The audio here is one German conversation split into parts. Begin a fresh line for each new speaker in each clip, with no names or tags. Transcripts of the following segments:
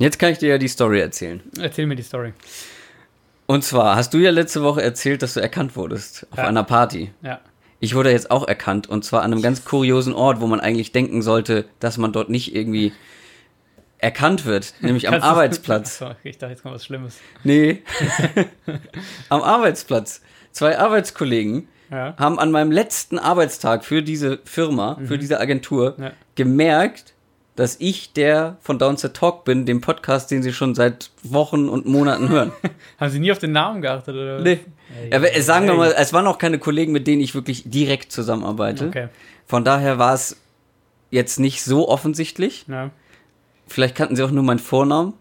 Jetzt kann ich dir ja die Story erzählen.
Erzähl mir die Story.
Und zwar hast du ja letzte Woche erzählt, dass du erkannt wurdest auf
Ja.
einer Party.
Ja.
Ich wurde jetzt auch erkannt und zwar an einem ganz kuriosen Ort, wo man eigentlich denken sollte, dass man dort nicht irgendwie erkannt wird, nämlich am Arbeitsplatz.
Achso, ich dachte, jetzt kommt was Schlimmes.
Nee, am Arbeitsplatz. Zwei Arbeitskollegen
Ja.
haben an meinem letzten Arbeitstag für diese Firma, für diese Agentur,
Ja.
gemerkt, dass ich der von Downset Talk bin, dem Podcast, den sie schon seit Wochen und Monaten hören.
Haben Sie nie auf den Namen geachtet, oder? was?
Nee.
Ey,
Aber äh, sagen wir
ey.
mal, es waren auch keine Kollegen, mit denen ich wirklich direkt zusammenarbeite.
Okay.
Von daher war es jetzt nicht so offensichtlich.
Ja.
Vielleicht kannten sie auch nur meinen Vornamen.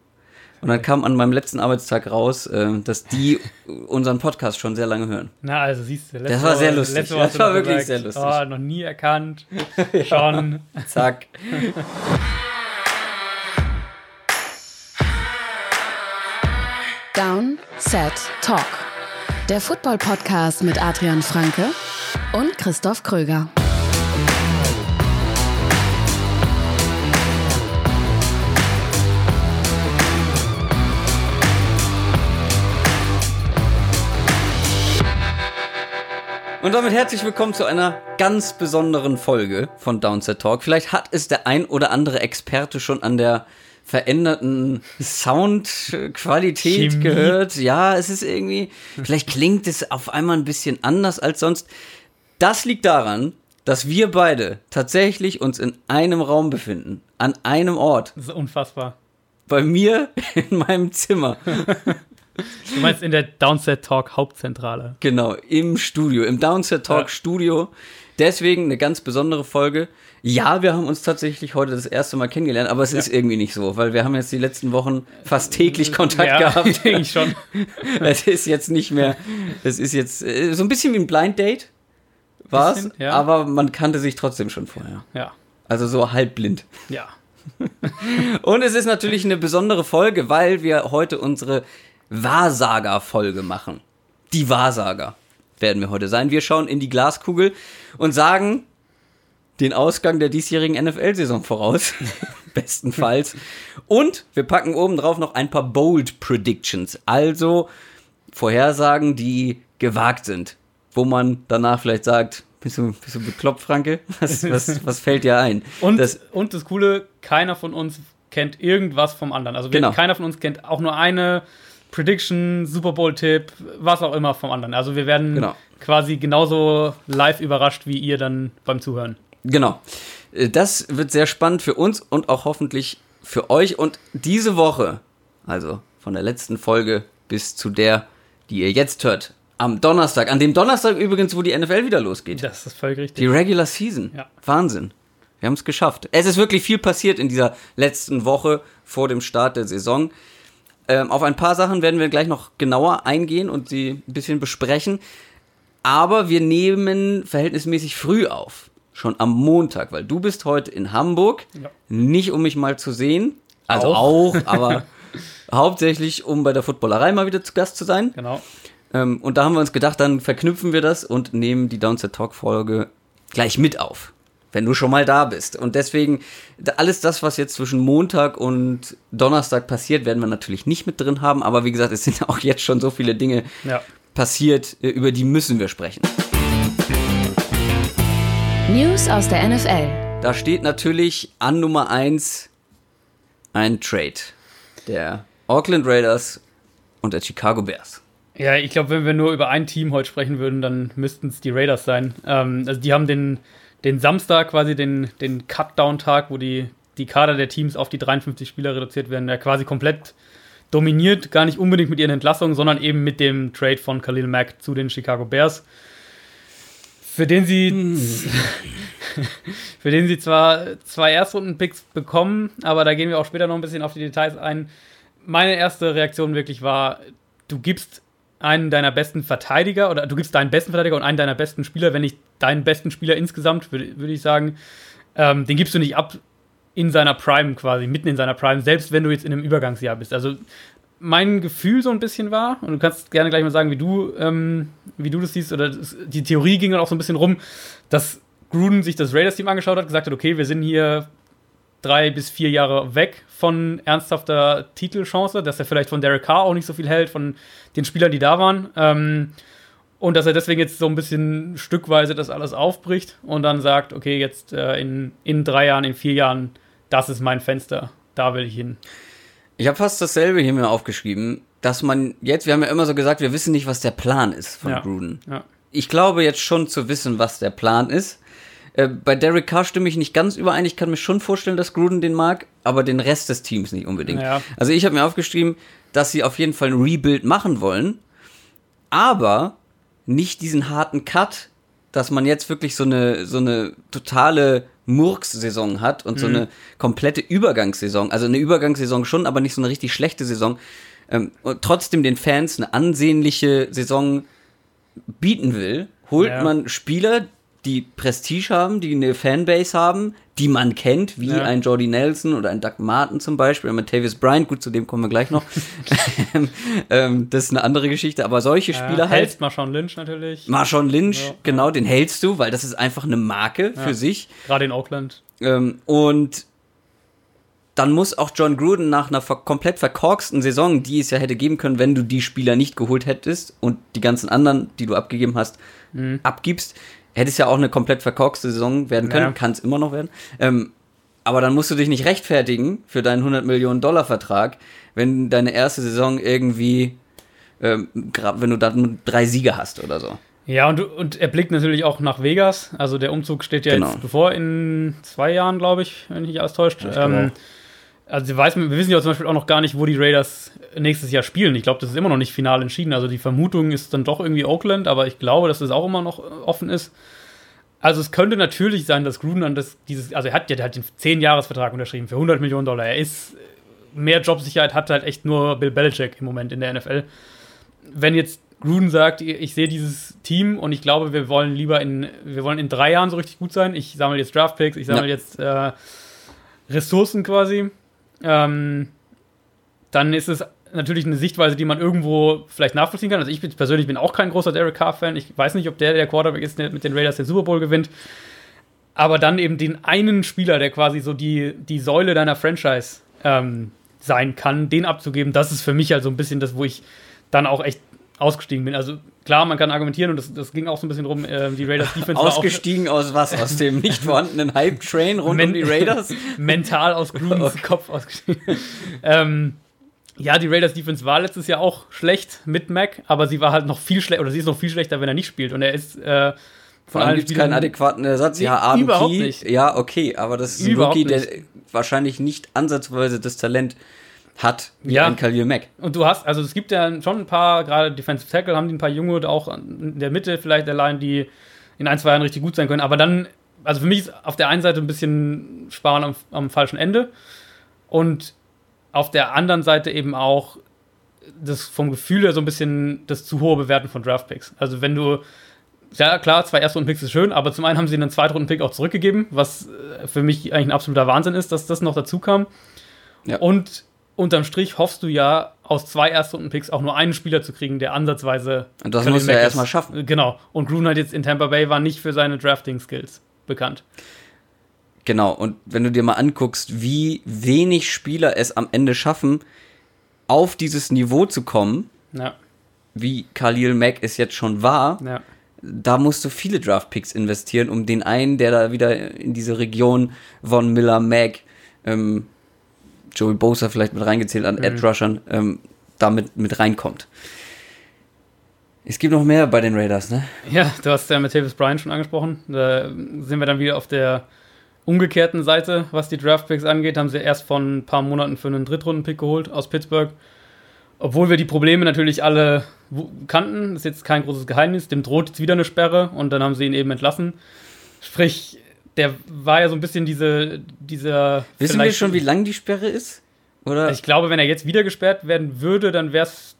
Und dann kam an meinem letzten Arbeitstag raus, äh, dass die unseren Podcast schon sehr lange hören.
Na, also siehst du. letzte
Das war sehr lustig. Das
hast du
war wirklich
gesagt,
sehr lustig.
Oh, noch nie erkannt. Schon.
Zack.
Down, Set, Talk. Der Football-Podcast mit Adrian Franke und Christoph Kröger.
Und damit herzlich willkommen zu einer ganz besonderen Folge von Downset Talk. Vielleicht hat es der ein oder andere Experte schon an der veränderten Soundqualität
Chemie.
gehört. Ja, es ist irgendwie, vielleicht klingt es auf einmal ein bisschen anders als sonst. Das liegt daran, dass wir beide tatsächlich uns in einem Raum befinden, an einem Ort,
Das ist unfassbar.
bei mir in meinem Zimmer.
Du meinst in der Downset Talk Hauptzentrale.
Genau, im Studio, im Downset Talk
Ja.
Studio. Deswegen eine ganz besondere Folge. Ja, wir haben uns tatsächlich heute das erste Mal kennengelernt, aber es ist irgendwie nicht so, weil wir haben jetzt die letzten Wochen fast täglich Kontakt
ja,
gehabt.
denke ich schon.
Es ist jetzt nicht mehr, es ist jetzt äh, so ein bisschen wie ein Blind Date, war es,
ja.
aber man kannte sich trotzdem schon vorher.
Ja.
Also so halbblind.
Ja.
Und es ist natürlich eine besondere Folge, weil wir heute unsere Wahrsager-Folge machen. Die Wahrsager werden wir heute sein. Wir schauen in die Glaskugel und sagen den Ausgang der diesjährigen NFL-Saison voraus. Bestenfalls. Und wir packen oben drauf noch ein paar Bold Predictions. Also Vorhersagen, die gewagt sind. Wo man danach vielleicht sagt, bist du, bist du bekloppt, Franke? Was, was, was fällt dir ein?
Und
das,
das, und das Coole, keiner von uns kennt irgendwas vom anderen. Also wir,
Genau.
keiner von uns kennt auch nur eine Prediction, Super Bowl-Tipp, was auch immer vom anderen. Also wir werden
Genau.
quasi genauso live überrascht wie ihr dann beim Zuhören.
Genau. Äh, Das wird sehr spannend für uns und auch hoffentlich für euch. Und diese Woche, also von der letzten Folge bis zu der, die ihr jetzt hört, am Donnerstag, an dem Donnerstag übrigens, wo die NFL wieder losgeht.
Das ist völlig richtig.
Die Regular Season.
Ja.
Wahnsinn. Wir haben es geschafft. Es ist wirklich viel passiert in dieser letzten Woche vor dem Start der Saison. Ähm, auf ein paar Sachen werden wir gleich noch genauer eingehen und sie ein bisschen besprechen. Aber wir nehmen verhältnismäßig früh auf. Schon am Montag, weil du bist heute in Hamburg.
Ja.
Nicht um mich mal zu sehen. Also
Auch.
auch, aber hauptsächlich um bei der Footballerei mal wieder zu Gast zu sein.
Genau.
Ähm, und da haben wir uns gedacht, dann verknüpfen wir das und nehmen die Downset Talk Folge gleich mit auf, wenn du schon mal da bist. Und deswegen, alles das, was jetzt zwischen Montag und Donnerstag passiert, werden wir natürlich nicht mit drin haben. Aber wie gesagt, es sind auch jetzt schon so viele Dinge
Ja.
passiert, äh, über die müssen wir sprechen.
News aus der NFL.
Da steht natürlich an Nummer 1 ein Trade der Auckland Raiders und der Chicago Bears.
Ja, ich glaube, wenn wir nur über ein Team heute sprechen würden, dann müssten es die Raiders sein. Ähm, also die haben den, den Samstag quasi den, den Cut-Down-Tag, wo die, die Kader der Teams auf die 53 Spieler reduziert werden, ja quasi komplett dominiert, gar nicht unbedingt mit ihren Entlassungen, sondern eben mit dem Trade von Khalil Mack zu den Chicago Bears. Für den sie, für den sie zwar zwei Erstrunden-Picks bekommen, aber da gehen wir auch später noch ein bisschen auf die Details ein. Meine erste Reaktion wirklich war, du gibst einen deiner besten Verteidiger oder du gibst deinen besten Verteidiger und einen deiner besten Spieler, wenn nicht deinen besten Spieler insgesamt, würde würd ich sagen, ähm, den gibst du nicht ab in seiner Prime quasi, mitten in seiner Prime, selbst wenn du jetzt in einem Übergangsjahr bist. Also mein Gefühl so ein bisschen war, und du kannst gerne gleich mal sagen, wie du, ähm, wie du das siehst, oder das, die Theorie ging dann auch so ein bisschen rum, dass Gruden sich das Raiders-Team angeschaut hat, gesagt hat, okay, wir sind hier drei bis vier Jahre weg von ernsthafter Titelchance, dass er vielleicht von Derek Carr auch nicht so viel hält, von den Spielern, die da waren. Ähm, und dass er deswegen jetzt so ein bisschen stückweise das alles aufbricht und dann sagt, okay, jetzt äh, in, in drei Jahren, in vier Jahren, das ist mein Fenster, da will ich hin.
Ich habe fast dasselbe hier mir aufgeschrieben, dass man jetzt, wir haben ja immer so gesagt, wir wissen nicht, was der Plan ist von
Ja.
Gruden.
Ja.
Ich glaube jetzt schon zu wissen, was der Plan ist. Äh, bei Derek Carr stimme ich nicht ganz überein. Ich kann mir schon vorstellen, dass Gruden den mag, aber den Rest des Teams nicht unbedingt.
Ja.
Also ich habe mir aufgeschrieben, dass sie auf jeden Fall ein Rebuild machen wollen, aber nicht diesen harten Cut, dass man jetzt wirklich so eine, so eine totale Murks-Saison hat und so eine komplette Übergangssaison. Also eine Übergangssaison schon, aber nicht so eine richtig schlechte Saison. Ähm, und trotzdem den Fans eine ansehnliche Saison bieten will, holt
Ja.
man Spieler, die Prestige haben, die eine Fanbase haben, die man kennt, wie
Ja.
ein Jordy Nelson oder ein Doug Martin zum Beispiel, oder Tavis Bryant, gut, zu dem kommen wir gleich noch. ähm, das ist eine andere Geschichte, aber solche Spieler
äh,
halt.
hältst Marshawn Lynch natürlich,
Marshawn Lynch,
Ja.
genau, den hältst du, weil das ist einfach eine Marke
Ja.
für sich.
gerade in Oakland.
Ähm, und dann muss auch John Gruden nach einer ver komplett verkorksten Saison, die es ja hätte geben können, wenn du die Spieler nicht geholt hättest und die ganzen anderen, die du abgegeben hast,
Mhm.
abgibst, hätte es ja auch eine komplett verkorkste Saison werden können,
Ja.
kann es immer noch werden. Ähm, aber dann musst du dich nicht rechtfertigen für deinen 100 Millionen Dollar Vertrag, wenn deine erste Saison irgendwie, ähm, wenn du dann drei Siege hast oder so.
Ja, und, und er blickt natürlich auch nach Vegas. Also der Umzug steht ja
Genau.
jetzt bevor in zwei Jahren, glaube ich, wenn mich nicht alles täuscht.
Ja, ich
ähm, also weiß, wir wissen ja zum Beispiel auch noch gar nicht, wo die Raiders nächstes Jahr spielen. Ich glaube, das ist immer noch nicht final entschieden. Also die Vermutung ist dann doch irgendwie Oakland, aber ich glaube, dass das auch immer noch äh, offen ist. Also es könnte natürlich sein, dass Gruden an das, dieses, also er hat ja hat den 10-Jahres-Vertrag unterschrieben für 100 Millionen Dollar. Er ist, mehr Jobsicherheit hat halt echt nur Bill Belichick im Moment in der NFL. Wenn jetzt Gruden sagt, ich ich sehe dieses Team und ich glaube, wir wollen lieber in, wir wollen in drei Jahren so richtig gut sein. Ich sammle jetzt Draftpicks, ich sammle
Ja.
jetzt äh, Ressourcen quasi. Ähm, dann ist es natürlich eine Sichtweise, die man irgendwo vielleicht nachvollziehen kann. Also ich bin, persönlich bin auch kein großer Derek Carr-Fan. Ich weiß nicht, ob der der Quarterback ist, der mit den Raiders den Super Bowl gewinnt. Aber dann eben den einen Spieler, der quasi so die, die Säule deiner Franchise ähm, sein kann, den abzugeben, das ist für mich halt so ein bisschen das, wo ich dann auch echt ausgestiegen bin. Also klar, man kann argumentieren und das, das ging auch so ein bisschen rum, äh, die Raiders Defense war auch
Ausgestiegen aus was? Aus dem nicht vorhandenen Hype-Train rund um die Raiders?
mental aus Grudens Kopf ausgestiegen. ähm, ja, die Raiders Defense war letztes Jahr auch schlecht mit Mac, aber sie war halt noch viel schlechter, oder sie ist noch viel schlechter, wenn er nicht spielt. Und er ist äh,
Vor allem gibt es keinen adäquaten Ersatz. Ja, Arden
überhaupt
Key,
nicht.
Ja, okay, aber das ist ein
Überhaupt
Rookie, der
nicht.
wahrscheinlich nicht ansatzweise das Talent hat wie
Ja.
ein Khalil Mack.
Und du hast, also es gibt ja schon ein paar, gerade Defensive Tackle haben die ein paar Junge, auch in der Mitte vielleicht Line, die in ein, zwei Jahren richtig gut sein können. Aber dann, also für mich ist auf der einen Seite ein bisschen Sparen am, am falschen Ende und auf der anderen Seite eben auch das vom Gefühl her so ein bisschen das zu hohe Bewerten von Draftpicks. Also wenn du, ja klar, zwei Erstrunden-Picks ist schön, aber zum einen haben sie einen Zweitrunden-Pick auch zurückgegeben, was äh, für mich eigentlich ein absoluter Wahnsinn ist, dass das noch dazu kam.
Ja.
Und unterm Strich hoffst du ja, aus zwei Erstrunden-Picks auch nur einen Spieler zu kriegen, der ansatzweise.
Und das musst du ja erstmal schaffen.
Genau. Und Gruden hat jetzt in Tampa Bay war nicht für seine Drafting-Skills bekannt.
Genau, und wenn du dir mal anguckst, wie wenig Spieler es am Ende schaffen, auf dieses Niveau zu kommen,
Ja,
wie Khalil Mack es jetzt schon war,
ja.
da musst du viele Draftpicks investieren, um den einen, der da wieder in diese Region von Miller, Mack, ähm, Joey Bosa vielleicht mit reingezählt an Ed Rushern, ähm, damit mit reinkommt. Es gibt noch mehr bei den Raiders, ne?
Ja, du hast ja Matthäus Bryan schon angesprochen. Da sind wir dann wieder auf der umgekehrten Seite, was die Draftpicks angeht. Haben sie erst vor ein paar Monaten für einen Drittrunden-Pick geholt aus Pittsburgh. Obwohl wir die Probleme natürlich alle kannten, ist jetzt kein großes Geheimnis. Dem droht jetzt wieder eine Sperre und dann haben sie ihn eben entlassen. Sprich, der war ja so ein bisschen diese, dieser.
Wissen wir schon, wie lang die Sperre ist? Oder?
Ich glaube, wenn er jetzt wieder gesperrt werden würde, dann wäre es.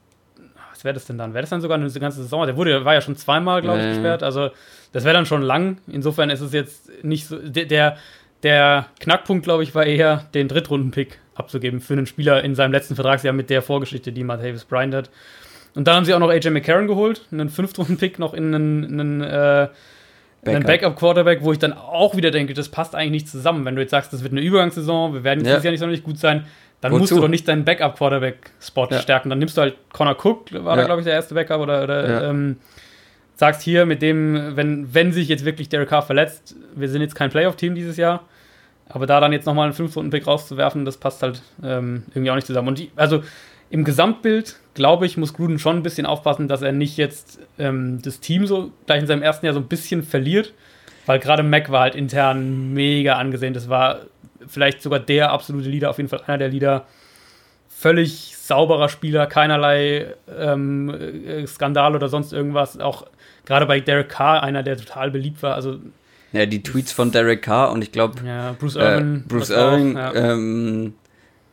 Was wäre das denn dann? Wäre das dann sogar eine ganze Saison? Der wurde, war ja schon zweimal, glaube ich,
Ja,
gesperrt. Also, das wäre dann schon lang. Insofern ist es jetzt nicht so. Der, der, der Knackpunkt, glaube ich, war eher, den Drittrunden-Pick abzugeben für einen Spieler in seinem letzten Vertragsjahr mit der Vorgeschichte, die Martavis Bryant hat. Und dann haben sie auch noch AJ McCarron geholt, einen Fünftrunden-Pick noch in einen, einen äh, Backup. Ein Backup-Quarterback, wo ich dann auch wieder denke, das passt eigentlich nicht zusammen. Wenn du jetzt sagst, das wird eine Übergangssaison, wir werden ja. dieses Jahr nicht sonderlich gut sein, dann Wozu? musst du doch nicht deinen Backup-Quarterback-Spot ja. stärken. Dann nimmst du halt Connor Cook, war ja. da, glaube ich, der erste Backup, oder, oder ähm, sagst hier mit dem, wenn, wenn sich jetzt wirklich Derek Carr verletzt, wir sind jetzt kein Playoff-Team dieses Jahr, aber da dann jetzt nochmal einen 5-Runden-Pick rauszuwerfen, das passt halt ähm, irgendwie auch nicht zusammen. Und die, also im Gesamtbild, glaube ich, muss Gruden schon ein bisschen aufpassen, dass er nicht jetzt ähm, das Team so gleich in seinem ersten Jahr so ein bisschen verliert, weil gerade Mac war halt intern mega angesehen. Das war vielleicht sogar der absolute Leader, auf jeden Fall einer der Leader. Völlig sauberer Spieler, keinerlei ähm, äh, Skandal oder sonst irgendwas. Auch gerade bei Derek Carr, einer, der total beliebt war. Also
ja, die Tweets von Derek Carr und ich glaube,
ja, Bruce Irvin,
äh, Bruce Irvin ja. ähm,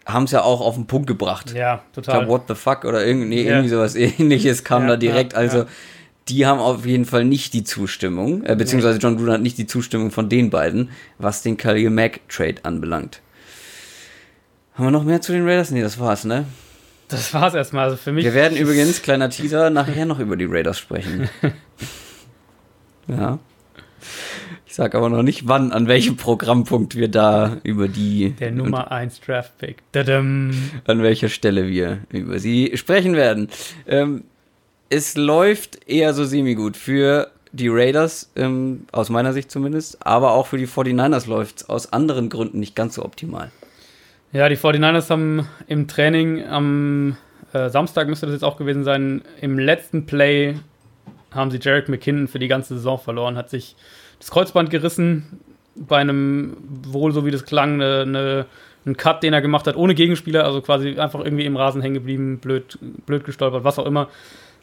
haben es ja auch auf den Punkt gebracht.
Ja, total.
Ich glaube, what the fuck oder irgendwie, nee, irgendwie sowas ähnliches kam ja, da direkt. also, die haben auf jeden Fall nicht die Zustimmung, äh, beziehungsweise John Gruden hat nicht die Zustimmung von den beiden, was den Khalil Mack Trade anbelangt. Haben wir noch mehr zu den Raiders? Nee, das war's, ne?
Das war's erstmal. Also für mich.
Wir werden übrigens, kleiner Teaser, nachher noch über die Raiders sprechen. ja. Ich sag aber noch nicht, wann, an welchem Programmpunkt wir da über die.
Der Nummer 1 Draft-Pick.
An welcher Stelle wir über sie sprechen werden. Ähm, es läuft eher so semi-gut für die Raiders, ähm, aus meiner Sicht zumindest, aber auch für die 49ers läuft es aus anderen Gründen nicht ganz so optimal.
Ja, die 49ers haben im Training am äh, Samstag müsste das jetzt auch gewesen sein, im letzten Play haben sie Jarek McKinnon für die ganze Saison verloren, hat sich das Kreuzband gerissen bei einem wohl, so wie das klang, eine, eine, einen Cut, den er gemacht hat, ohne Gegenspieler, also quasi einfach irgendwie im Rasen hängen geblieben, blöd, blöd gestolpert, was auch immer.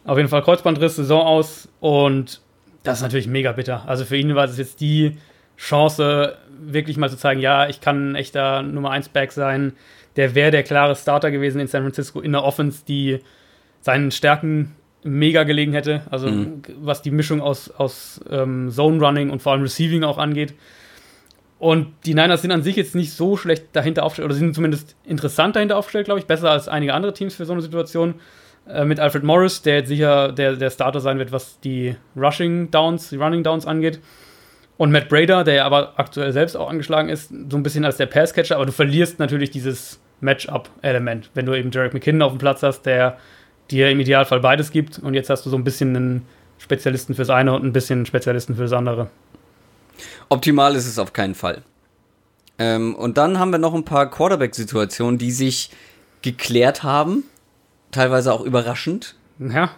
Auf jeden Fall Kreuzbandriss, Saison aus und das ist natürlich mega bitter. Also für ihn war das jetzt die Chance, wirklich mal zu zeigen, ja, ich kann ein echter Nummer 1 Back sein. Der wäre der klare Starter gewesen in San Francisco in der Offense, die seinen Stärken mega gelegen hätte. Also mhm. was die Mischung aus, aus ähm, Zone Running und vor allem Receiving auch angeht. Und die Niners sind an sich jetzt nicht so schlecht dahinter aufgestellt, oder sind zumindest interessant dahinter aufgestellt, glaube ich, besser als einige andere Teams für so eine Situation. Äh, mit Alfred Morris, der jetzt sicher der, der Starter sein wird, was die Rushing Downs, die Running Downs angeht. Und Matt Brader, der aber aktuell selbst auch angeschlagen ist, so ein bisschen als der Passcatcher, aber du verlierst natürlich dieses Matchup-Element, wenn du eben Jarek McKinnon auf dem Platz hast, der dir im Idealfall beides gibt und jetzt hast du so ein bisschen einen Spezialisten fürs eine und ein bisschen einen Spezialisten fürs andere.
Optimal ist es auf keinen Fall. Ähm, und dann haben wir noch ein paar Quarterback-Situationen, die sich geklärt haben teilweise auch überraschend.
Ja.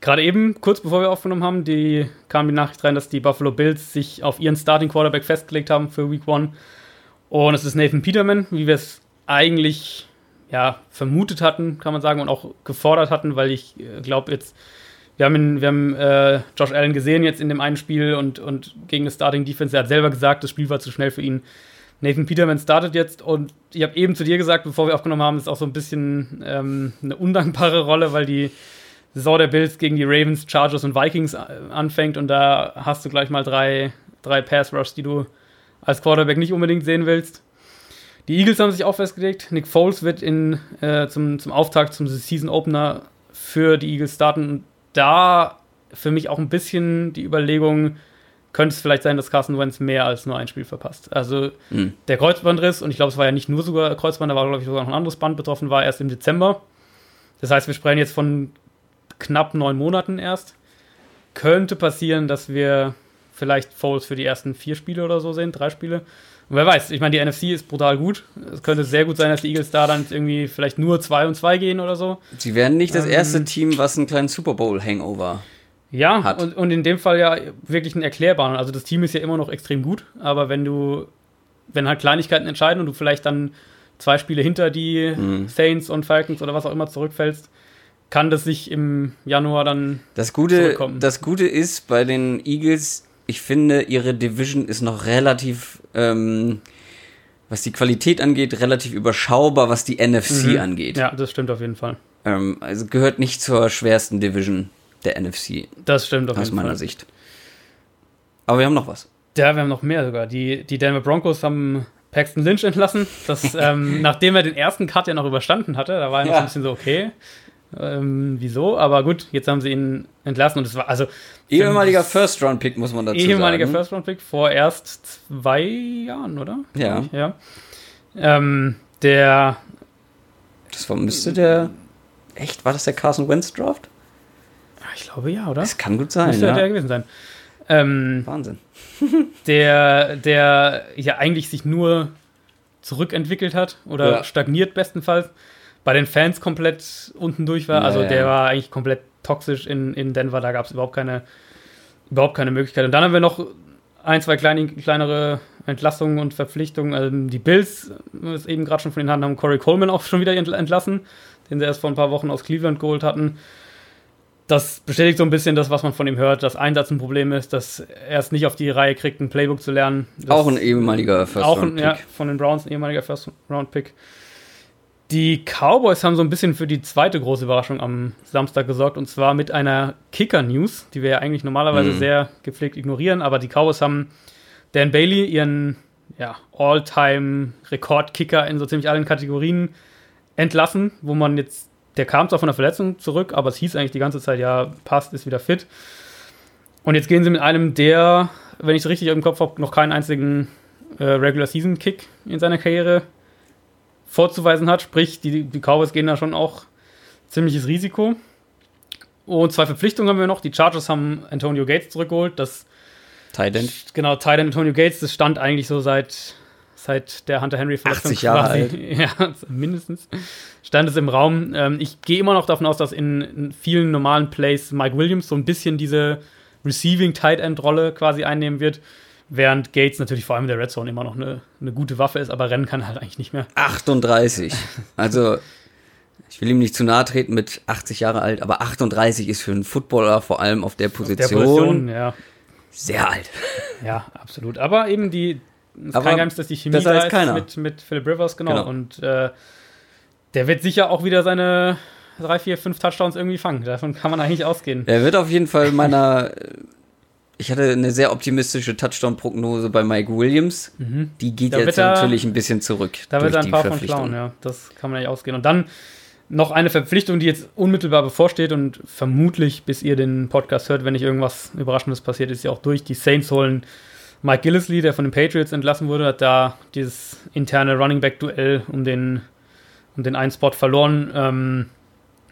Gerade eben, kurz bevor wir aufgenommen haben, die, kam die Nachricht rein, dass die Buffalo Bills sich auf ihren Starting Quarterback festgelegt haben für Week 1. Und es ist Nathan Peterman, wie wir es eigentlich ja, vermutet hatten, kann man sagen, und auch gefordert hatten, weil ich äh, glaube jetzt, wir haben, ihn, wir haben äh, Josh Allen gesehen jetzt in dem einen Spiel und, und gegen das Starting Defense. Er hat selber gesagt, das Spiel war zu schnell für ihn. Nathan Peterman startet jetzt und ich habe eben zu dir gesagt, bevor wir aufgenommen haben, ist auch so ein bisschen ähm, eine undankbare Rolle, weil die Saison der Bills gegen die Ravens, Chargers und Vikings äh, anfängt und da hast du gleich mal drei, drei Pass-Rushs, die du als Quarterback nicht unbedingt sehen willst. Die Eagles haben sich auch festgelegt. Nick Foles wird in, äh, zum, zum Auftakt, zum Season Opener für die Eagles starten. Da für mich auch ein bisschen die Überlegung, könnte es vielleicht sein, dass Carson Wentz mehr als nur ein Spiel verpasst. Also mhm. der Kreuzbandriss, und ich glaube, es war ja nicht nur sogar Kreuzband, da war, glaube ich, sogar noch ein anderes Band betroffen, war erst im Dezember. Das heißt, wir sprechen jetzt von knapp neun Monaten erst. Könnte passieren, dass wir vielleicht Foles für die ersten vier Spiele oder so sehen, drei Spiele. Und wer weiß, ich meine, die NFC ist brutal gut. Es könnte sehr gut sein, dass die Eagles da dann irgendwie vielleicht nur 2 und 2 gehen oder so.
Sie werden nicht das ähm, erste Team, was einen kleinen Super Bowl-Hangover
ja, hat. Und, und in dem Fall ja wirklich einen erklärbaren. Also das Team ist ja immer noch extrem gut, aber wenn du, wenn halt Kleinigkeiten entscheiden und du vielleicht dann zwei Spiele hinter die mhm. Saints und Falcons oder was auch immer zurückfällst, kann das sich im Januar dann
das Gute, zurückkommen. Das Gute ist bei den Eagles, ich finde, ihre Division ist noch relativ, ähm, was die Qualität angeht, relativ überschaubar, was die NFC mhm. angeht.
Ja, das stimmt auf jeden Fall.
Ähm, also gehört nicht zur schwersten Division der NFC.
Das stimmt
auf Aus meiner Fall. Sicht. Aber wir haben noch was.
Ja, wir haben noch mehr sogar. Die, die Denver Broncos haben Paxton Lynch entlassen. Das, ähm, nachdem er den ersten Cut ja noch überstanden hatte, da war er noch ja. ein bisschen so, okay. Ähm, wieso, aber gut, jetzt haben sie ihn entlassen und es war also
ehemaliger First-Round-Pick, muss man dazu
ehemaliger
sagen.
First-Round-Pick vor erst zwei Jahren, oder?
Ja.
ja. Ähm, der
Das war, müsste der. Echt? War das der Carson Wentz Draft?
ich glaube ja, oder?
Das kann gut sein,
Müsste der
ja.
gewesen sein. Ähm,
Wahnsinn.
der, der ja eigentlich sich nur zurückentwickelt hat oder
Ja.
stagniert bestenfalls, bei den Fans komplett unten durch war.
Ja,
also
ja.
der war eigentlich komplett toxisch in, in Denver, da gab es überhaupt keine, überhaupt keine Möglichkeit. Und dann haben wir noch ein, zwei kleine, kleinere Entlassungen und Verpflichtungen. Also die Bills, es eben gerade schon von den Hand haben, Corey Coleman auch schon wieder entl- entlassen, den sie erst vor ein paar Wochen aus Cleveland geholt hatten. Das bestätigt so ein bisschen das, was man von ihm hört, dass Einsatz ein Problem ist, dass er es nicht auf die Reihe kriegt, ein Playbook zu lernen. Das
Auch ein ehemaliger
auch ein,
First-Round-Pick.
ja, von den Browns, ein ehemaliger First-Round-Pick. Die Cowboys haben so ein bisschen für die zweite große Überraschung am Samstag gesorgt und zwar mit einer Kicker-News, die wir ja eigentlich normalerweise
Mhm.
sehr gepflegt ignorieren, aber die Cowboys haben Dan Bailey, ihren ja, All-Time-Rekordkicker in so ziemlich allen Kategorien entlassen, wo man jetzt, der kam zwar von der Verletzung zurück, aber es hieß eigentlich die ganze Zeit, ja, passt, ist wieder fit. Und jetzt gehen sie mit einem, der, wenn ich es richtig im Kopf habe, noch keinen einzigen äh, Regular-Season-Kick in seiner Karriere vorzuweisen hat. Sprich, die, die Cowboys gehen da schon auch ziemliches Risiko. Und zwei Verpflichtungen haben wir noch. Die Chargers haben Antonio Gates zurückgeholt. Das
Tight End.
genau, Tight End Antonio Gates, das stand eigentlich so seit, seit der Hunter Henry Verletzung
80 Jahre alt.
Ja, mindestens. Stand es im Raum. Ähm, ich gehe immer noch davon aus, dass in, in vielen normalen Plays Mike Williams so ein bisschen diese Receiving Tight End Rolle quasi einnehmen wird, während Gates natürlich vor allem in der Red Zone immer noch eine, eine gute Waffe ist, aber rennen kann er halt eigentlich nicht mehr.
38. Also, ich will ihm nicht zu nahe treten mit 80 Jahre alt, aber 38 ist für einen Footballer vor allem auf der
Der
Position,
Position, ja.
sehr alt.
Ja, absolut. Aber eben die, es ist
Aber
kein Geheimnis, dass die Chemie
besser
da
als
ist mit, mit Philip Rivers, genau.
Genau.
Und äh, der wird sicher auch wieder seine drei, vier, fünf Touchdowns irgendwie fangen. Davon kann man eigentlich ausgehen.
Er wird auf jeden Fall meiner. Ich hatte eine sehr optimistische Touchdown-Prognose bei Mike Williams. Die geht
Mhm. Da
jetzt
er-
natürlich ein bisschen zurück.
Da wird er ein paar von schlauen, ja. Das kann man eigentlich ausgehen. Und dann noch eine Verpflichtung, die jetzt unmittelbar bevorsteht und vermutlich, bis ihr den Podcast hört, wenn nicht irgendwas Überraschendes passiert, ist ja auch durch. Die Saints holen Mike Gillisley, der von den Patriots entlassen wurde, hat da dieses interne Running Back-Duell um den, um den einen Spot verloren. Ähm,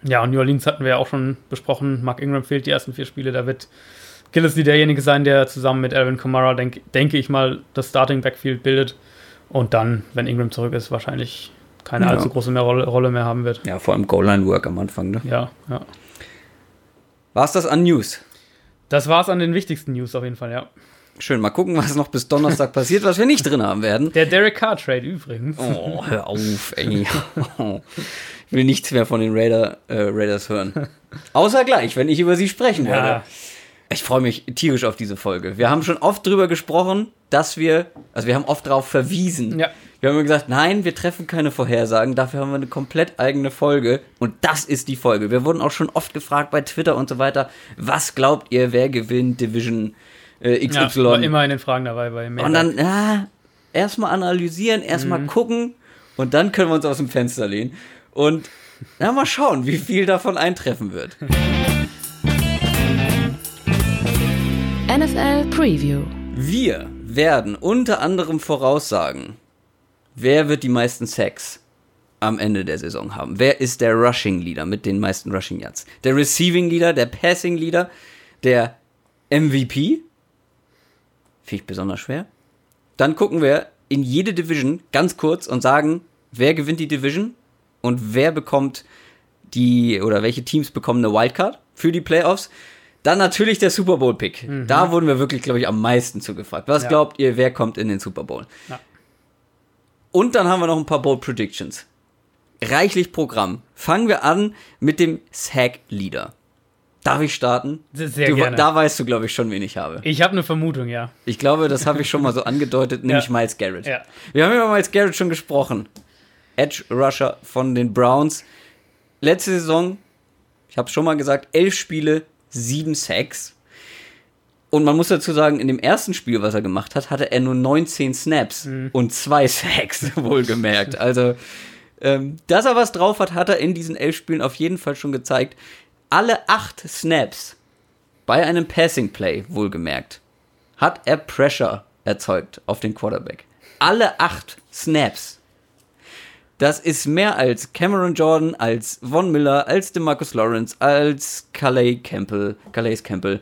ja, und New Orleans hatten wir ja auch schon besprochen. Mark Ingram fehlt die ersten vier Spiele. Da wird Gillisley derjenige sein, der zusammen mit Alvin Kamara, denk, denke ich mal, das Starting Backfield bildet. Und dann, wenn Ingram zurück ist, wahrscheinlich keine
Ja.
allzu große mehr Rolle, Rolle mehr haben wird.
Ja, vor allem Goal-Line-Work am Anfang. Ne?
Ja, ja.
War es das an News?
Das war's an den wichtigsten News auf jeden Fall, ja.
Schön, mal gucken, was noch bis Donnerstag passiert, was wir nicht drin haben werden.
Der Derek Carr Trade übrigens.
Oh, hör auf, ey. Ich will nichts mehr von den Raider, äh, Raiders hören. Außer gleich, wenn ich über sie sprechen werde.
Ja,
Ich freue mich tierisch auf diese Folge. Wir haben schon oft drüber gesprochen, dass wir, also wir haben oft darauf verwiesen.
Ja.
Wir haben gesagt, nein, wir treffen keine Vorhersagen, dafür haben wir eine komplett eigene Folge und das ist die Folge. Wir wurden auch schon oft gefragt bei Twitter und so weiter, was glaubt ihr, wer gewinnt Division äh,
ja,
XY?
war immer in den Fragen dabei bei mir.
und dann, ja, erstmal analysieren, erstmal
Mhm. gucken
gucken und dann können wir uns aus dem Fenster lehnen. Und na, mal schauen, wie viel davon eintreffen wird.
NFL Preview.
Wir werden unter anderem voraussagen, wer wird die meisten Sacks am Ende der Saison haben. Wer ist der Rushing Leader mit den meisten Rushing Yards? Der Receiving Leader, der Passing Leader, der MVP? Finde ich besonders schwer. Dann gucken wir in jede Division ganz kurz und sagen, wer gewinnt die Division und wer bekommt die oder welche Teams bekommen eine Wildcard für die Playoffs. Dann natürlich der Super Bowl Pick. Da wurden wir wirklich, glaube ich, am meisten zugefragt. Was
Ja.
glaubt ihr, wer kommt in den Super Bowl?
Ja.
Und dann haben wir noch ein paar Bold Predictions. Reichlich Programm. Fangen wir an mit dem Sack Leader. Darf ich starten?
Sehr- sehr
du,
gerne.
Da weißt du, glaube ich, schon, wen ich habe.
Ich habe eine Vermutung, ja.
Ich glaube, das habe ich schon mal so angedeutet, nämlich
Ja.
Miles Garrett.
Ja.
Wir haben über Miles Garrett schon gesprochen. Edge Rusher von den Browns. Letzte Saison, ich habe es schon mal gesagt, elf Spiele, sieben Sacks. Und man muss dazu sagen, in dem ersten Spiel, was er gemacht hat, hatte er nur 19 Snaps
Mhm.
und zwei Sacks, wohlgemerkt. Also Ähm, dass er was drauf hat, hat er in diesen elf Spielen auf jeden Fall schon gezeigt. Alle acht Snaps bei einem Passing Play, wohlgemerkt, hat er Pressure erzeugt auf den Quarterback. Alle acht Snaps. Das ist mehr als Cameron Jordan, als Von Miller, als DeMarcus Lawrence, als Calais Campbell, Calais Campbell,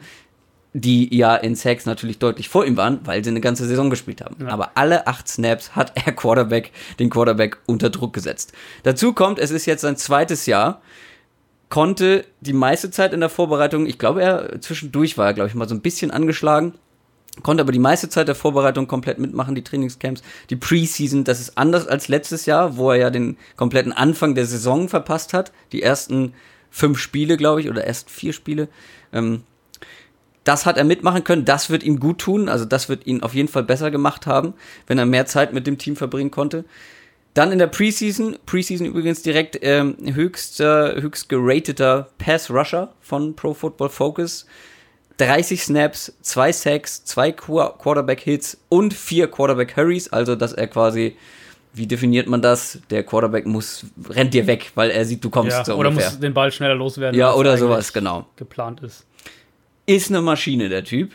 die ja in Sacks natürlich deutlich vor ihm waren, weil sie eine ganze Saison gespielt haben. Ja. Aber alle acht Snaps hat er Quarterback, den Quarterback unter Druck gesetzt. Dazu kommt, es ist jetzt sein zweites Jahr, konnte die meiste Zeit in der Vorbereitung, ich glaube, er zwischendurch war er, glaube ich, mal so ein bisschen angeschlagen, konnte aber die meiste Zeit der Vorbereitung komplett mitmachen, die Trainingscamps, die Preseason, das ist anders als letztes Jahr, wo er ja den kompletten Anfang der Saison verpasst hat, die ersten fünf Spiele, glaube ich, oder erst vier Spiele. Ähm, das hat er mitmachen können, das wird ihm gut tun, also das wird ihn auf jeden Fall besser gemacht haben, wenn er mehr Zeit mit dem Team verbringen konnte. Dann in der Preseason, Preseason übrigens direkt ähm, höchster, höchst gerateter Pass Rusher von Pro Football Focus 30 Snaps, 2 Sacks, 2 Quarterback-Hits und 4 Quarterback-Hurries, also dass er quasi, wie definiert man das? Der Quarterback muss, rennt dir weg, weil er sieht, du kommst
ja, so Oder ungefähr. muss den Ball schneller loswerden.
Ja, oder sowas, genau.
Geplant ist.
Ist eine Maschine, der Typ.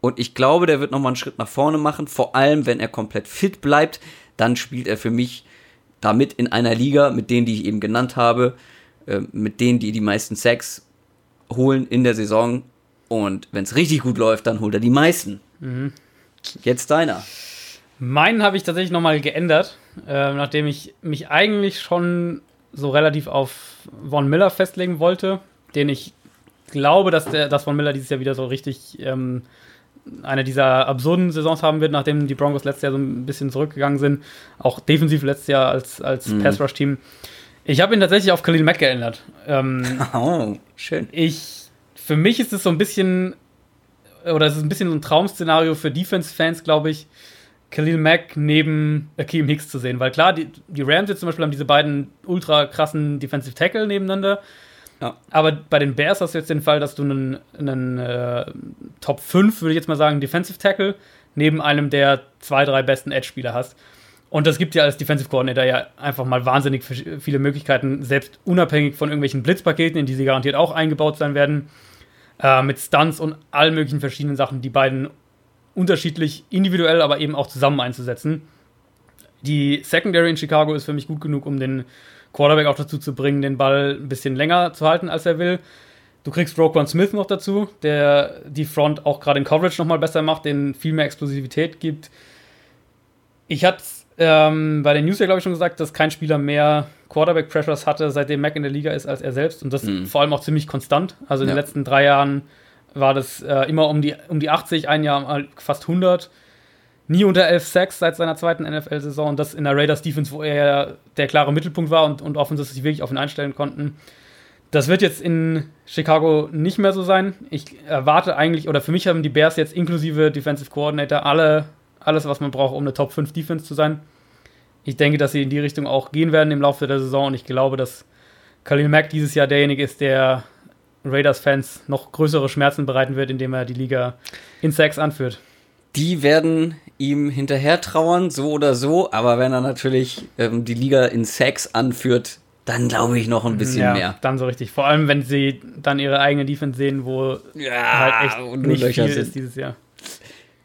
Und ich glaube, der wird nochmal einen Schritt nach vorne machen, vor allem wenn er komplett fit bleibt, dann spielt er für mich damit in einer Liga mit denen, die ich eben genannt habe, äh, mit denen, die die meisten Sacks holen in der Saison und wenn es richtig gut läuft, dann holt er die meisten. Mhm. Jetzt deiner.
Meinen habe ich tatsächlich nochmal geändert, äh, nachdem ich mich eigentlich schon so relativ auf Von Miller festlegen wollte, den ich glaube, dass, der, dass Von Miller dieses Jahr wieder so richtig ähm, eine dieser absurden Saisons haben wird, nachdem die Broncos letztes Jahr so ein bisschen zurückgegangen sind. Auch defensiv letztes Jahr als, als mhm. Pass-Rush-Team. Ich habe ihn tatsächlich auf Khalil Mack geändert. Ähm,
oh, schön.
Ich für mich ist es so ein bisschen, oder es ist ein bisschen so ein Traum-Szenario für Defense-Fans, glaube ich, Khalil Mack neben Akeem Hicks zu sehen. Weil klar, die, die Rams jetzt zum Beispiel haben diese beiden ultra krassen Defensive Tackle nebeneinander. Ja. Aber bei den Bears hast du jetzt den Fall, dass du einen, einen äh, Top 5, würde ich jetzt mal sagen, Defensive Tackle neben einem der zwei, drei besten Edge-Spieler hast. Und das gibt ja als Defensive Coordinator ja einfach mal wahnsinnig viele Möglichkeiten, selbst unabhängig von irgendwelchen Blitzpaketen, in die sie garantiert auch eingebaut sein werden äh, mit Stunts und allen möglichen verschiedenen Sachen, die beiden unterschiedlich individuell, aber eben auch zusammen einzusetzen. Die Secondary in Chicago ist für mich gut genug, um den Quarterback auch dazu zu bringen, den Ball ein bisschen länger zu halten, als er will. Du kriegst Roquan Smith noch dazu, der die Front auch gerade in Coverage nochmal besser macht, den viel mehr Explosivität gibt. Ich hatte ähm, bei den News ja, glaube ich, schon gesagt, dass kein Spieler mehr Quarterback-Pressures hatte, seitdem Mac in der Liga ist, als er selbst. Und das mhm. vor allem auch ziemlich konstant. Also in ja. den letzten drei Jahren war das äh, immer um die, um die 80, ein Jahr fast 100. Nie unter 11 Sacks seit seiner zweiten NFL-Saison. Und das in der Raiders Defense, wo er der klare Mittelpunkt war und, und offensichtlich sich wirklich auf ihn einstellen konnten. Das wird jetzt in Chicago nicht mehr so sein. Ich erwarte eigentlich, oder für mich haben die Bears jetzt inklusive Defensive Coordinator alle, alles, was man braucht, um eine Top 5 Defense zu sein ich denke, dass sie in die Richtung auch gehen werden im Laufe der Saison und ich glaube, dass Khalil Mack dieses Jahr derjenige ist, der Raiders-Fans noch größere Schmerzen bereiten wird, indem er die Liga in Sacks anführt.
Die werden ihm hinterher trauern, so oder so, aber wenn er natürlich ähm, die Liga in Sacks anführt, dann glaube ich noch ein bisschen ja, mehr.
Dann so richtig. Vor allem, wenn sie dann ihre eigene Defense sehen, wo
ja, halt echt nicht viel sind. ist dieses Jahr.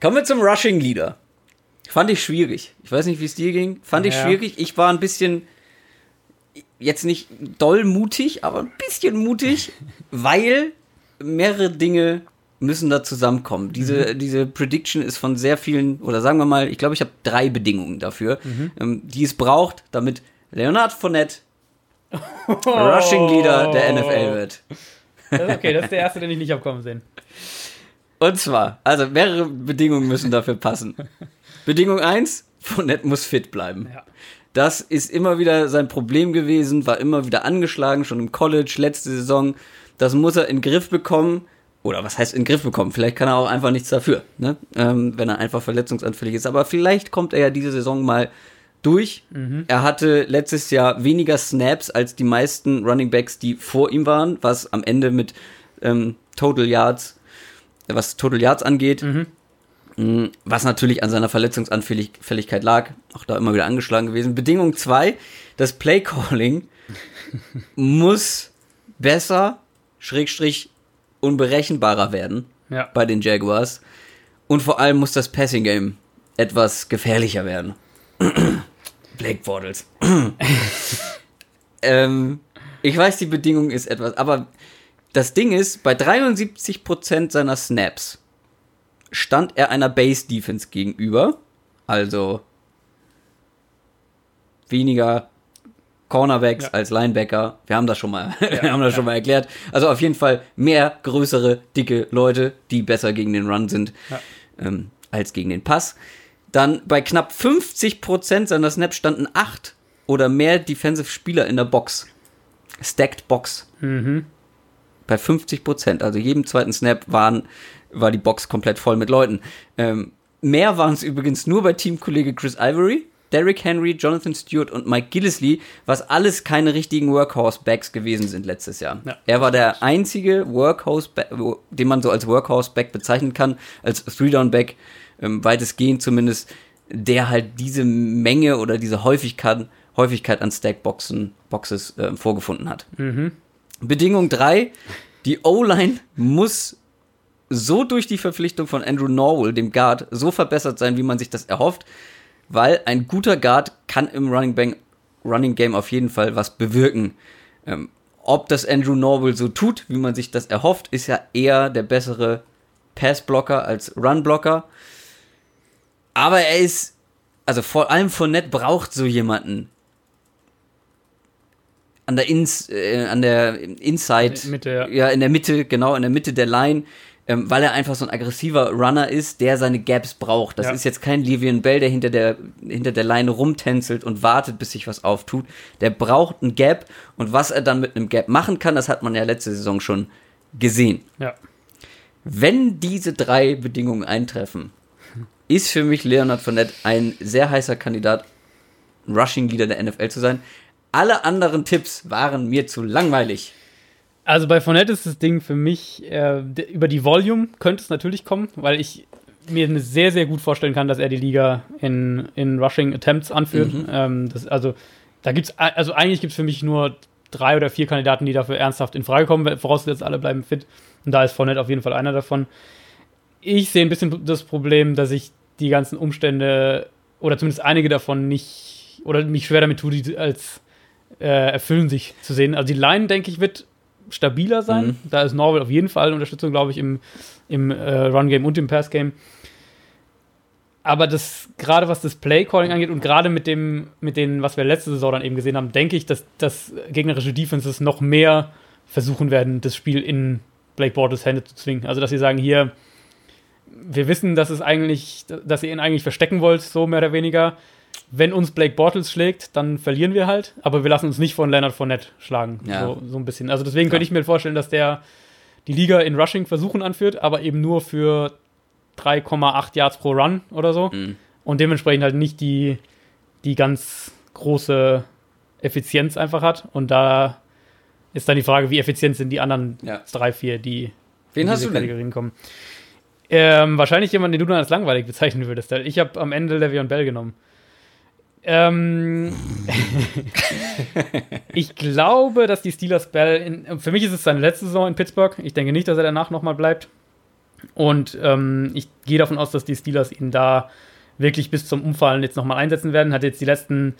Kommen wir zum Rushing Leader. Fand ich schwierig. Ich weiß nicht, wie es dir ging. Fand ja. ich schwierig. Ich war ein bisschen, jetzt nicht doll mutig, aber ein bisschen mutig, weil mehrere Dinge müssen da zusammenkommen. Diese, mhm. diese Prediction ist von sehr vielen, oder sagen wir mal, ich glaube, ich habe drei Bedingungen dafür, mhm. ähm, die es braucht, damit Leonard Fournette oh. Rushing Leader der NFL wird.
okay, das ist der erste, den ich nicht habe sehen.
Und zwar, also mehrere Bedingungen müssen dafür passen. Bedingung 1, Fournette muss fit bleiben. Ja. Das ist immer wieder sein Problem gewesen, war immer wieder angeschlagen, schon im College, letzte Saison. Das muss er in den Griff bekommen. Oder was heißt in den Griff bekommen? Vielleicht kann er auch einfach nichts dafür, ne? ähm, wenn er einfach verletzungsanfällig ist. Aber vielleicht kommt er ja diese Saison mal durch. Mhm. Er hatte letztes Jahr weniger Snaps als die meisten Running Backs, die vor ihm waren, was am Ende mit ähm, Total Yards, was Total Yards angeht. Mhm Was natürlich an seiner Verletzungsanfälligkeit lag, auch da immer wieder angeschlagen gewesen. Bedingung 2, das Playcalling muss besser, Schrägstrich, unberechenbarer werden
Ja.
bei den Jaguars. Und vor allem muss das Passing Game etwas gefährlicher werden. Blake Bortles. ähm, ich weiß, die Bedingung ist etwas, aber das Ding ist, bei 73% seiner Snaps stand er einer Base Defense gegenüber. Also weniger Cornerbacks
Ja.
als Linebacker. Wir haben das schon mal, wir haben das schon mal erklärt. Also auf jeden Fall mehr größere, dicke Leute, die besser gegen den Run sind
Ja.
ähm, als gegen den Pass. Dann bei knapp 50% seiner Snaps standen acht oder mehr Defensive Spieler in der Box. Stacked Box. Bei 50%, also jedem zweiten Snap waren, war die Box komplett voll mit Leuten. Ähm, mehr waren es übrigens nur bei Teamkollege Chris Ivory, Derrick Henry, Jonathan Stewart und Mike Gillisley, was alles keine richtigen Workhorse-Backs gewesen sind letztes Jahr.
Ja.
Er war der einzige Workhorse-Back, den man so als Workhorse-Back bezeichnen kann, als Three-Down-Back, ähm, weitestgehend zumindest, der halt diese Menge oder diese Häufigkeit, Häufigkeit an Stack-Boxen Boxes, äh, vorgefunden hat. Bedingung 3, die O-Line muss so durch die Verpflichtung von Andrew Norwell, dem Guard, so verbessert sein, wie man sich das erhofft, weil ein guter Guard kann im Running, Bang, Running Game auf jeden Fall was bewirken. Ähm, ob das Andrew Norwell so tut, wie man sich das erhofft, ist ja eher der bessere Passblocker als Runblocker. Aber er ist, also vor allem Fournette braucht so jemanden an der Ins, äh, an der Inside,
Mitte, ja.
ja, in der Mitte, genau, in der Mitte der Line, ähm, weil er einfach so ein aggressiver Runner ist, der seine Gaps braucht. Das
Ja.
ist jetzt kein Livian Bell, der hinter der, hinter der Line rumtänzelt und wartet, bis sich was auftut. Der braucht ein Gap und was er dann mit einem Gap machen kann, das hat man ja letzte Saison schon gesehen.
Ja.
Wenn diese drei Bedingungen eintreffen, ist für mich Leonard Fournette ein sehr heißer Kandidat, Rushing Leader der NFL zu sein. Alle anderen Tipps waren mir zu langweilig.
Also bei Fournette ist das Ding für mich, äh, über die Volume könnte es natürlich kommen, weil ich mir sehr, sehr gut vorstellen kann, dass er die Liga in, in Rushing Attempts anführt. Ähm, das, also da gibt's, also eigentlich gibt es für mich nur drei oder vier Kandidaten, die dafür ernsthaft in Frage kommen, vorausgesetzt alle bleiben fit. Und da ist Fournette auf jeden Fall einer davon. Ich sehe ein bisschen das Problem, dass ich die ganzen Umstände oder zumindest einige davon nicht oder mich schwer damit tue, die als äh, erfüllen sich zu sehen. Also die Line, denke ich, wird stabiler sein.
Mhm.
Da ist Norwell auf jeden Fall Unterstützung, glaube ich, im, im äh, Run-Game und im Pass-Game. Aber das, gerade was das Play-Calling angeht und gerade mit dem, mit den, was wir letzte Saison dann eben gesehen haben, denke ich, dass, dass gegnerische Defenses noch mehr versuchen werden, das Spiel in Blake Bortles Hände zu zwingen. Also, dass sie sagen, hier, wir wissen, dass es eigentlich, dass ihr ihn eigentlich verstecken wollt, so mehr oder weniger. Wenn uns Blake Bortles schlägt, dann verlieren wir halt, aber wir lassen uns nicht von Leonard Fournette schlagen.
Ja.
So, so ein bisschen. Also deswegen könnte ich mir vorstellen, dass der die Liga in Rushing versuchen anführt, aber eben nur für 3,8 Yards pro Run oder so.
Mhm.
Und dementsprechend halt nicht die, die ganz große Effizienz einfach hat. Und da ist dann die Frage, wie effizient sind die anderen
Ja.
drei, vier, die
Wen
in
hast
diese
du denn?
Kommen. Ähm, wahrscheinlich jemanden, den du dann als langweilig bezeichnen würdest. Ich habe am Ende Le'Veon Bell genommen. Ähm, ich glaube, dass die Steelers Bell, in, für mich ist es seine letzte Saison in Pittsburgh. Ich denke nicht, dass er danach nochmal bleibt. Und ähm, ich gehe davon aus, dass die Steelers ihn da wirklich bis zum Umfallen jetzt nochmal einsetzen werden. Hat jetzt die letzten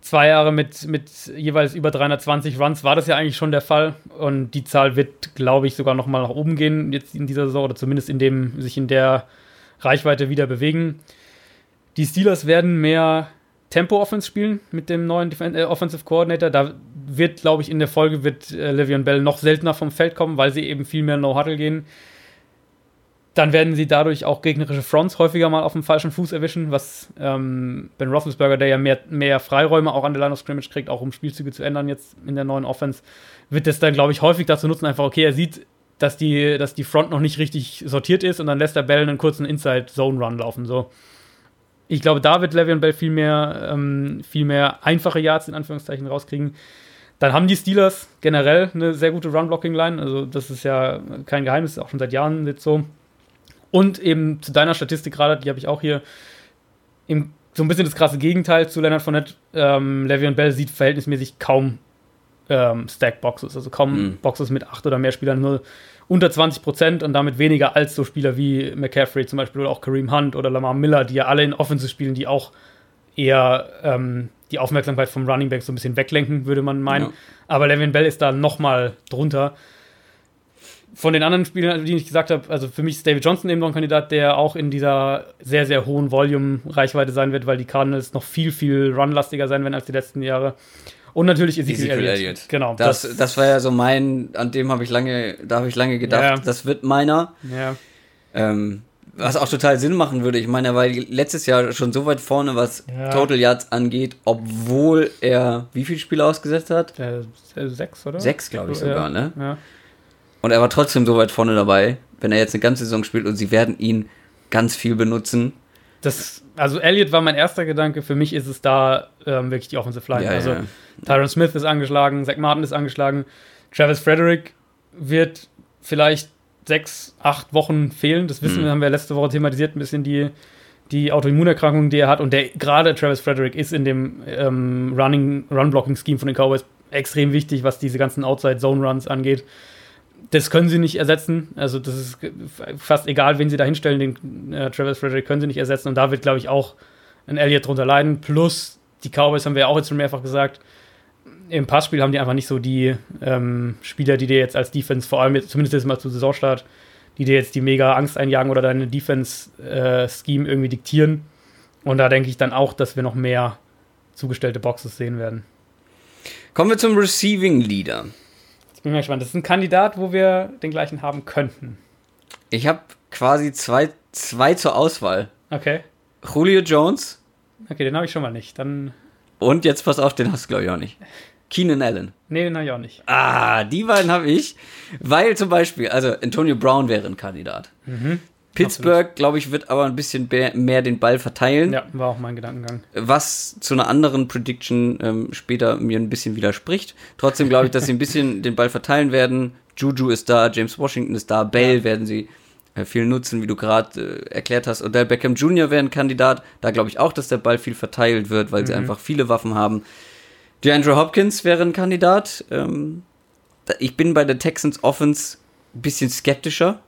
zwei Jahre mit, mit jeweils über 320 Runs, war das ja eigentlich schon der Fall. Und die Zahl wird, glaube ich, sogar nochmal nach oben gehen, jetzt in dieser Saison, oder zumindest in dem, sich in der Reichweite wieder bewegen. Die Steelers werden mehr Tempo-Offense spielen mit dem neuen Defen äh, Offensive Coordinator. Da wird, glaube ich, in der Folge wird äh, Le'Veon Bell noch seltener vom Feld kommen, weil sie eben viel mehr No-Huddle gehen. Dann werden sie dadurch auch gegnerische Fronts häufiger mal auf dem falschen Fuß erwischen, was ähm, Ben Roethlisberger, der ja mehr, mehr Freiräume auch an der Line of Scrimmage kriegt, auch um Spielzüge zu ändern jetzt in der neuen Offense, wird das dann, glaube ich, häufig dazu nutzen, einfach, okay, er sieht, dass die, dass die Front noch nicht richtig sortiert ist und dann lässt der Bell einen kurzen Inside-Zone-Run laufen, so. Ich glaube, da wird Le'Veon Bell viel mehr, ähm, viel mehr einfache Yards in Anführungszeichen rauskriegen. Dann haben die Steelers generell eine sehr gute Run-Blocking-Line. Also, das ist ja kein Geheimnis, ist auch schon seit Jahren jetzt so. Und eben zu deiner Statistik gerade, die habe ich auch hier, im, so ein bisschen das krasse Gegenteil zu Leonard Fournette. Ähm, Le'Veon Bell sieht verhältnismäßig kaum ähm, Stack-Boxes, also kaum mhm. Boxes mit acht oder mehr Spielern, nur unter 20 Prozent und damit weniger als so Spieler wie McCaffrey zum Beispiel oder auch Kareem Hunt oder Lamar Miller, die ja alle in Offensive spielen, die auch eher ähm, die Aufmerksamkeit vom Running Back so ein bisschen weglenken, würde man meinen. Ja. Aber Levin Bell ist da noch mal drunter. Von den anderen Spielern, die ich gesagt habe, also für mich ist David Johnson eben noch ein Kandidat, der auch in dieser sehr, sehr hohen Volume-Reichweite sein wird, weil die Cardinals noch viel, viel runlastiger sein werden als die letzten Jahre. Und natürlich Ezekiel, Ezekiel Elliott. Elliott.
Genau. Das, das, das, war ja so mein, an dem habe ich lange, da habe ich lange gedacht, ja. das wird meiner. Ja. Ähm, was auch total Sinn machen würde. Ich meine, er war letztes Jahr schon so weit vorne, was ja. Total Yards angeht, obwohl er wie viele Spiele ausgesetzt hat?
Äh, sechs, oder?
Sechs, glaube ich sogar, ja. ne? Ja. Und er war trotzdem so weit vorne dabei, wenn er jetzt eine ganze Saison spielt und sie werden ihn ganz viel benutzen.
Das, also Elliott war mein erster Gedanke. Für mich ist es da ähm, wirklich die Offensive Line. Ja, also ja. Tyron Smith ist angeschlagen, Zach Martin ist angeschlagen, Travis Frederick wird vielleicht sechs, acht Wochen fehlen. Das wissen mhm. wir, haben wir letzte Woche thematisiert, ein bisschen die, die Autoimmunerkrankung, die er hat. Und der gerade Travis Frederick ist in dem ähm, Running, Run-Blocking-Scheme von den Cowboys extrem wichtig, was diese ganzen Outside-Zone-Runs angeht. Das können sie nicht ersetzen. Also, das ist fast egal, wen sie da hinstellen. Den äh, Travis Frederick können sie nicht ersetzen. Und da wird, glaube ich, auch ein Elliott drunter leiden. Plus, die Cowboys haben wir ja auch jetzt schon mehrfach gesagt, im Passspiel haben die einfach nicht so die ähm, Spieler, die dir jetzt als Defense, vor allem jetzt, zumindest jetzt mal zu Saisonstart, die dir jetzt die mega Angst einjagen oder deine Defense-Scheme äh, irgendwie diktieren. Und da denke ich dann auch, dass wir noch mehr zugestellte Boxes sehen werden.
Kommen wir zum Receiving Leader.
Bin mal gespannt. Das ist ein Kandidat, wo wir den gleichen haben könnten.
Ich habe quasi zwei, zwei zur Auswahl.
Okay.
Julio Jones.
Okay, den habe ich schon mal nicht. Dann.
Und jetzt pass auf, den hast du, glaube ich, auch nicht. Keenan Allen.
Nee, den habe ich auch nicht.
Ah, die beiden habe ich. Weil zum Beispiel, also Antonio Brown wäre ein Kandidat. Mhm. Pittsburgh, glaube ich, wird aber ein bisschen mehr den Ball verteilen.
Ja, war auch mein Gedankengang.
Was zu einer anderen Prediction ähm, später mir ein bisschen widerspricht. Trotzdem glaube ich, dass sie ein bisschen den Ball verteilen werden. Juju ist da, James Washington ist da, Bale ja. werden sie äh, viel nutzen, wie du gerade äh, erklärt hast. Odell Beckham Jr. wäre ein Kandidat. Da glaube ich auch, dass der Ball viel verteilt wird, weil mhm. sie einfach viele Waffen haben. DeAndre Hopkins wäre ein Kandidat. Ähm, ich bin bei der Texans Offense ein bisschen skeptischer.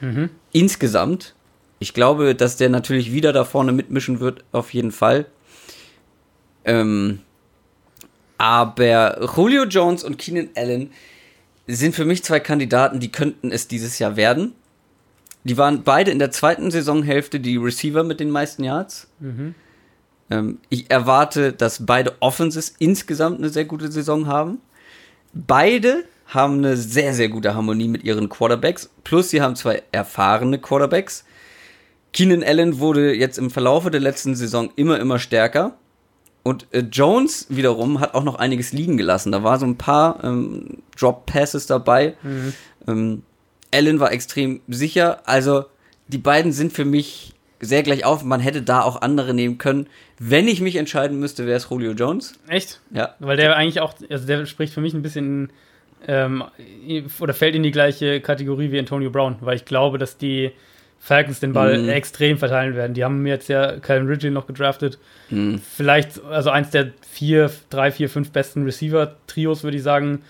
Mhm. Insgesamt. Ich glaube, dass der natürlich wieder da vorne mitmischen wird, auf jeden Fall. Ähm, aber Julio Jones und Keenan Allen sind für mich zwei Kandidaten, die könnten es dieses Jahr werden. Die waren beide in der zweiten Saisonhälfte die Receiver mit den meisten Yards. Mhm. Ähm, ich erwarte, dass beide Offenses insgesamt eine sehr gute Saison haben. Beide haben eine sehr, sehr gute Harmonie mit ihren Quarterbacks. Plus, sie haben zwei erfahrene Quarterbacks. Keenan Allen wurde jetzt im Verlaufe der letzten Saison immer, immer stärker. Und äh, Jones wiederum hat auch noch einiges liegen gelassen. Da war so ein paar ähm, Drop Passes dabei. Mhm. Ähm, Allen war extrem sicher. Also, die beiden sind für mich sehr gleich auf. Man hätte da auch andere nehmen können. Wenn ich mich entscheiden müsste, wäre es Julio Jones.
Echt?
Ja.
Weil der eigentlich auch, also der spricht für mich ein bisschen ähm, oder fällt in die gleiche Kategorie wie Antonio Brown, weil ich glaube, dass die Falcons den Ball mm. extrem verteilen werden. Die haben jetzt ja Calvin Ridley noch gedraftet. Mm. Vielleicht, also eins der vier, drei, vier, fünf besten Receiver-Trios, würde ich sagen.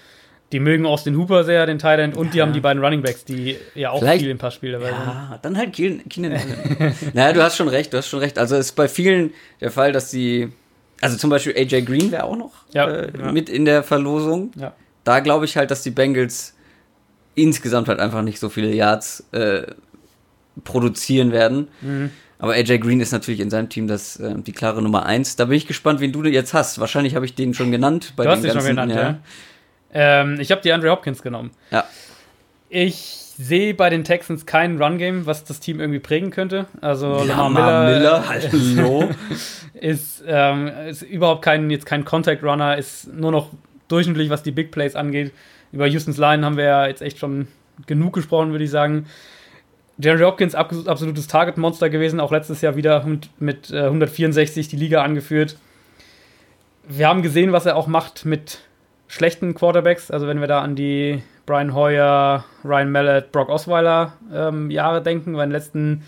Die mögen Austin Hooper sehr, den Tight und ja. die haben die beiden Running Backs, die ja auch Vielleicht, viel im Passspiel dabei sind.
Ja, dann halt Keenan Allen. naja, du hast schon recht, du hast schon recht. Also es ist bei vielen der Fall, dass die, also zum Beispiel AJ Green wäre auch noch ja, äh, mit in der Verlosung. Ja. Da glaube ich halt, dass die Bengals insgesamt halt einfach nicht so viele Yards äh, produzieren werden. Mhm. Aber AJ Green ist natürlich in seinem Team das, äh, die klare Nummer eins. Da bin ich gespannt, wen du jetzt hast. Wahrscheinlich habe ich den schon genannt.
Bei du hast den ganzen, schon genannt, ja. ja. Ähm, ich habe die Andre Hopkins genommen.
Ja.
Ich sehe bei den Texans kein Run-Game, was das Team irgendwie prägen könnte. Also
Lamar Miller, Miller hallo.
ist, ähm, ist überhaupt kein, jetzt kein Contact-Runner, ist nur noch durchschnittlich, was die Big Plays angeht. Über Houston's Line haben wir ja jetzt echt schon genug gesprochen, würde ich sagen. Jerry Hopkins, absolutes Target-Monster gewesen, auch letztes Jahr wieder mit, mit 164 die Liga angeführt. Wir haben gesehen, was er auch macht mit schlechten Quarterbacks. Also wenn wir da an die Brian Hoyer, Ryan Mallett, Brock Osweiler ähm, Jahre denken, weil in den letzten,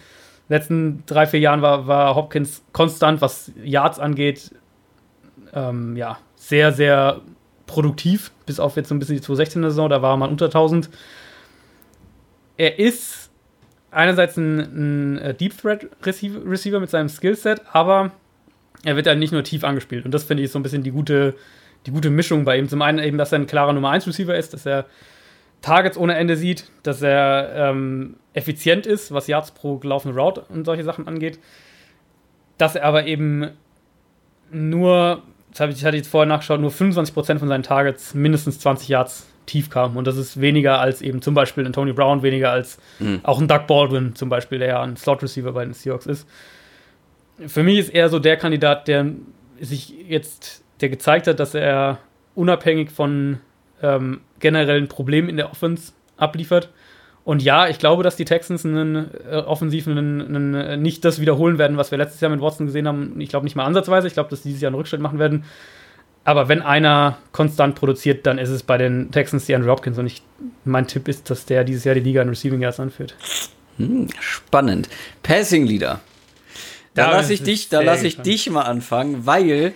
letzten drei, vier Jahren war, war Hopkins konstant, was Yards angeht, ähm, ja, sehr, sehr produktiv, bis auf jetzt so ein bisschen die 2016er Saison, da war man unter 1000. Er ist einerseits ein, ein äh, Deep Threat Receiver mit seinem Skillset, aber er wird halt nicht nur tief angespielt. Und das finde ich so ein bisschen die gute, die gute Mischung bei ihm. Zum einen eben, dass er ein klarer Nummer 1 Receiver ist, dass er Targets ohne Ende sieht, dass er ähm, effizient ist, was Yards pro gelaufene Route und solche Sachen angeht. Dass er aber eben nur, das habe ich, ich hatte jetzt vorher nachgeschaut, nur 25% von seinen Targets mindestens 20 Yards tief kam. Und das ist weniger als eben zum Beispiel ein Tony Brown, weniger als mhm. auch ein Doug Baldwin zum Beispiel, der ja ein Slot-Receiver bei den Seahawks ist. Für mich ist er so der Kandidat, der sich jetzt, der gezeigt hat, dass er unabhängig von ähm, generellen Problemen in der Offense abliefert. Und ja, ich glaube, dass die Texans einen äh, offensiv einen, einen, äh, nicht das wiederholen werden, was wir letztes Jahr mit Watson gesehen haben. Ich glaube nicht mal ansatzweise. Ich glaube, dass die dieses Jahr einen Rückschritt machen werden. Aber wenn einer konstant produziert, dann ist es bei den Texans die Andrew Hopkins. Und ich, mein Tipp ist, dass der dieses Jahr die Liga in Receiving Yards anführt.
Hm, spannend. Passing Leader. Da lasse ich dich, da lasse ich dich mal anfangen, weil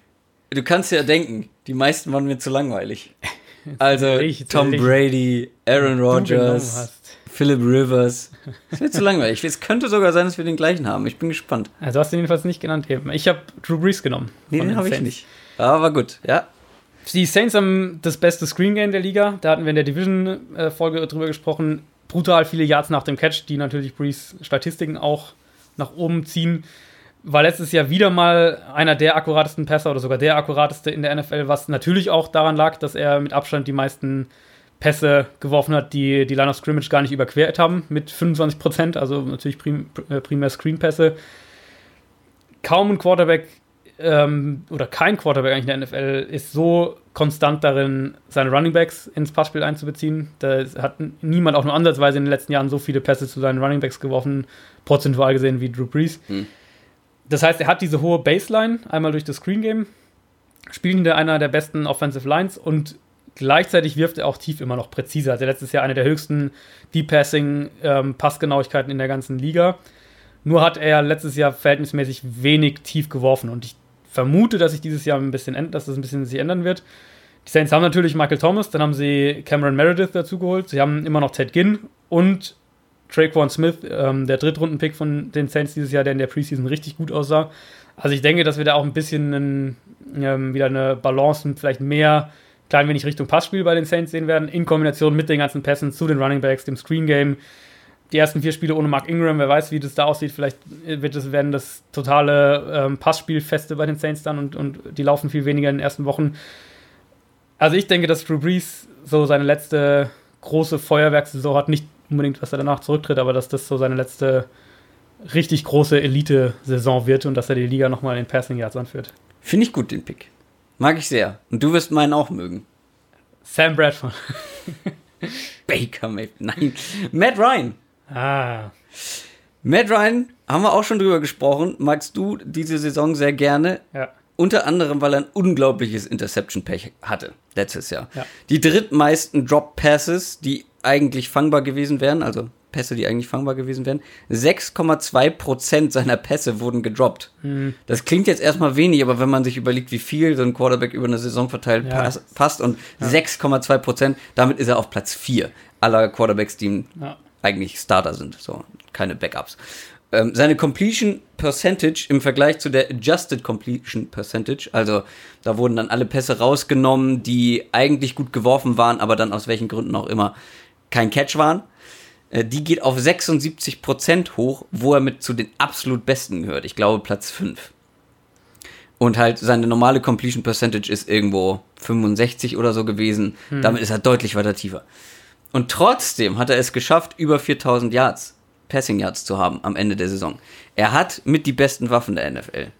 du kannst ja denken, die meisten waren mir zu langweilig. Also Tom Brady, Aaron Rodgers, Philip Rivers. Das wird zu langweilig. Es könnte sogar sein, dass wir den gleichen haben. Ich bin gespannt.
Also hast du ihn jedenfalls nicht genannt eben. Ich habe Drew Brees genommen.
Nee, den habe ich nicht. Aber gut, ja.
Die Saints haben das beste Screen Game der Liga. Da hatten wir in der Division-Folge drüber gesprochen. Brutal viele Yards nach dem Catch, die natürlich Brees Statistiken auch nach oben ziehen. War letztes Jahr wieder mal einer der akkuratesten Pässer oder sogar der akkurateste in der NFL, was natürlich auch daran lag, dass er mit Abstand die meisten Pässe geworfen hat, die die Line of Scrimmage gar nicht überquert haben, mit 25 Prozent, also natürlich prim, äh, primär Screen-Pässe. Kaum ein Quarterback ähm, oder kein Quarterback eigentlich in der NFL ist so konstant darin, seine Runningbacks ins Passspiel einzubeziehen. Da hat niemand auch nur ansatzweise in den letzten Jahren so viele Pässe zu seinen Runningbacks geworfen, prozentual gesehen wie Drew Brees. Hm. Das heißt, er hat diese hohe Baseline, einmal durch das Screen Game, spielt er einer der besten Offensive Lines und gleichzeitig wirft er auch tief immer noch präziser. Also letztes Jahr eine der höchsten Deep Passing ähm, Passgenauigkeiten in der ganzen Liga. Nur hat er letztes Jahr verhältnismäßig wenig tief geworfen und ich vermute, dass sich dieses Jahr ein bisschen, dass das ein bisschen sich ändern wird. Die Saints haben natürlich Michael Thomas, dann haben sie Cameron Meredith dazugeholt. Sie haben immer noch Ted Ginn und Traquan Smith, ähm, der Drittrunden-Pick von den Saints dieses Jahr, der in der Preseason richtig gut aussah. Also ich denke, dass wir da auch ein bisschen einen, ähm, wieder eine Balance und vielleicht mehr klein wenig Richtung Passspiel bei den Saints sehen werden, in Kombination mit den ganzen Pässen zu den Running Backs, dem Screen Game. Die ersten vier Spiele ohne Mark Ingram, wer weiß, wie das da aussieht. Vielleicht wird es, werden das totale ähm, Passspielfeste bei den Saints dann und, und die laufen viel weniger in den ersten Wochen. Also ich denke, dass Drew Brees so seine letzte große Feuerwerkssaison hat, nicht unbedingt, dass er danach zurücktritt, aber dass das so seine letzte richtig große Elite-Saison wird und dass er die Liga nochmal in Passing Yards anführt.
Finde ich gut, den Pick. Mag ich sehr. Und du wirst meinen auch mögen.
Sam Bradford.
Baker Mayfield. Nein. Matt Ryan.
Ah.
Matt Ryan, haben wir auch schon drüber gesprochen. Magst du diese Saison sehr gerne?
Ja.
Unter anderem, weil er ein unglaubliches Interception-Pech hatte letztes Jahr.
Ja.
Die drittmeisten Drop-Passes, die eigentlich fangbar gewesen wären, also Pässe, die eigentlich fangbar gewesen wären. 6,2% seiner Pässe wurden gedroppt.
Mhm.
Das klingt jetzt erstmal wenig, aber wenn man sich überlegt, wie viel so ein Quarterback über eine Saison verteilt
Ja.
pass, passt und
Ja.
6,2%, damit ist er auf Platz 4 aller Quarterbacks, die
Ja.
eigentlich Starter sind, so keine Backups. Ähm, seine Completion Percentage im Vergleich zu der Adjusted Completion Percentage, also da wurden dann alle Pässe rausgenommen, die eigentlich gut geworfen waren, aber dann aus welchen Gründen auch immer kein Catch waren. Äh, die geht auf 76% hoch, wo er mit zu den absolut Besten gehört. Ich glaube Platz 5. Und halt seine normale Completion Percentage ist irgendwo 65 oder so gewesen. Damit ist er deutlich weiter tiefer. Und trotzdem hat er es geschafft, über 4000 Yards, Passing Yards zu haben am Ende der Saison. Er hat mit die besten Waffen der NFL.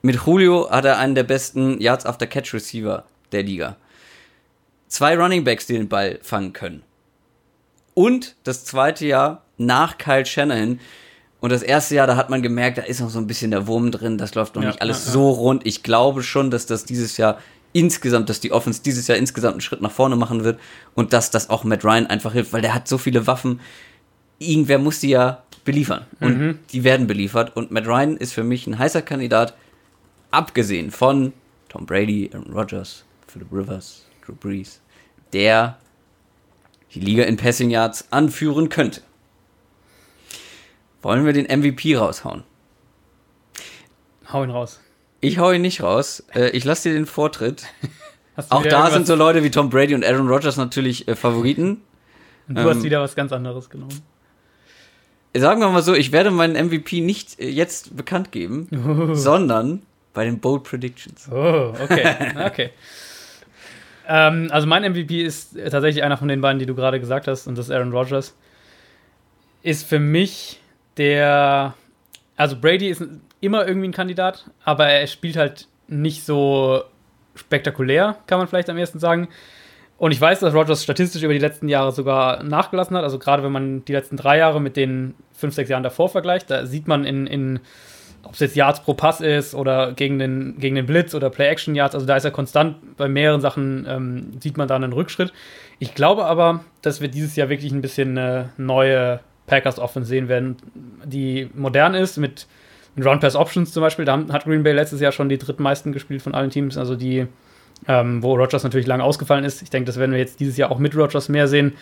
Mit Julio hat er einen der besten Yards after Catch Receiver der Liga. Zwei Running Backs, die den Ball fangen können. Und das zweite Jahr nach Kyle Shanahan. Und das erste Jahr, da hat man gemerkt, da ist noch so ein bisschen der Wurm drin, das läuft noch
Ja,
nicht alles
ja, ja.
so rund. Ich glaube schon, dass das dieses Jahr insgesamt, dass die Offense dieses Jahr insgesamt einen Schritt nach vorne machen wird und dass das auch Matt Ryan einfach hilft, weil der hat so viele Waffen. Irgendwer muss die ja beliefern und
Mhm.
die werden beliefert und Matt Ryan ist für mich ein heißer Kandidat, abgesehen von Tom Brady, Aaron Rodgers, Philip Rivers, Drew Brees, der die Liga in Passing Yards anführen könnte. Wollen wir den MVP raushauen?
Hau ihn raus.
Ich hau ihn nicht raus. Äh, ich lasse dir den Vortritt.
Hast
Auch da
irgendwas-
sind so Leute wie Tom Brady und Aaron Rodgers natürlich äh, Favoriten.
Und du hast
ähm,
wieder was ganz anderes genommen.
Sagen wir mal so, ich werde meinen MVP nicht äh, jetzt bekannt geben, sondern bei den Bold Predictions.
Oh, okay. okay. Ähm, also mein MVP ist tatsächlich einer von den beiden, die du gerade gesagt hast, und das ist Aaron Rodgers. Ist für mich der. Also Brady ist immer irgendwie ein Kandidat, aber er spielt halt nicht so spektakulär, kann man vielleicht am ersten sagen. Und ich weiß, dass Rodgers statistisch über die letzten Jahre sogar nachgelassen hat. Also gerade wenn man die letzten drei Jahre mit den fünf, sechs Jahren davor vergleicht, da sieht man in, in ob es jetzt Yards pro Pass ist oder gegen den, gegen den Blitz oder Play-Action-Yards, also da ist er konstant bei mehreren Sachen, ähm, sieht man da einen Rückschritt. Ich glaube aber, dass wir dieses Jahr wirklich ein bisschen eine neue Packers-Offense sehen werden, die modern ist, mit, Run-Pass-Options zum Beispiel. Da hat Green Bay letztes Jahr schon die drittmeisten gespielt von allen Teams, also die, ähm, wo Rodgers natürlich lange ausgefallen ist. Ich denke, das werden wir jetzt dieses Jahr auch mit Rodgers mehr sehen.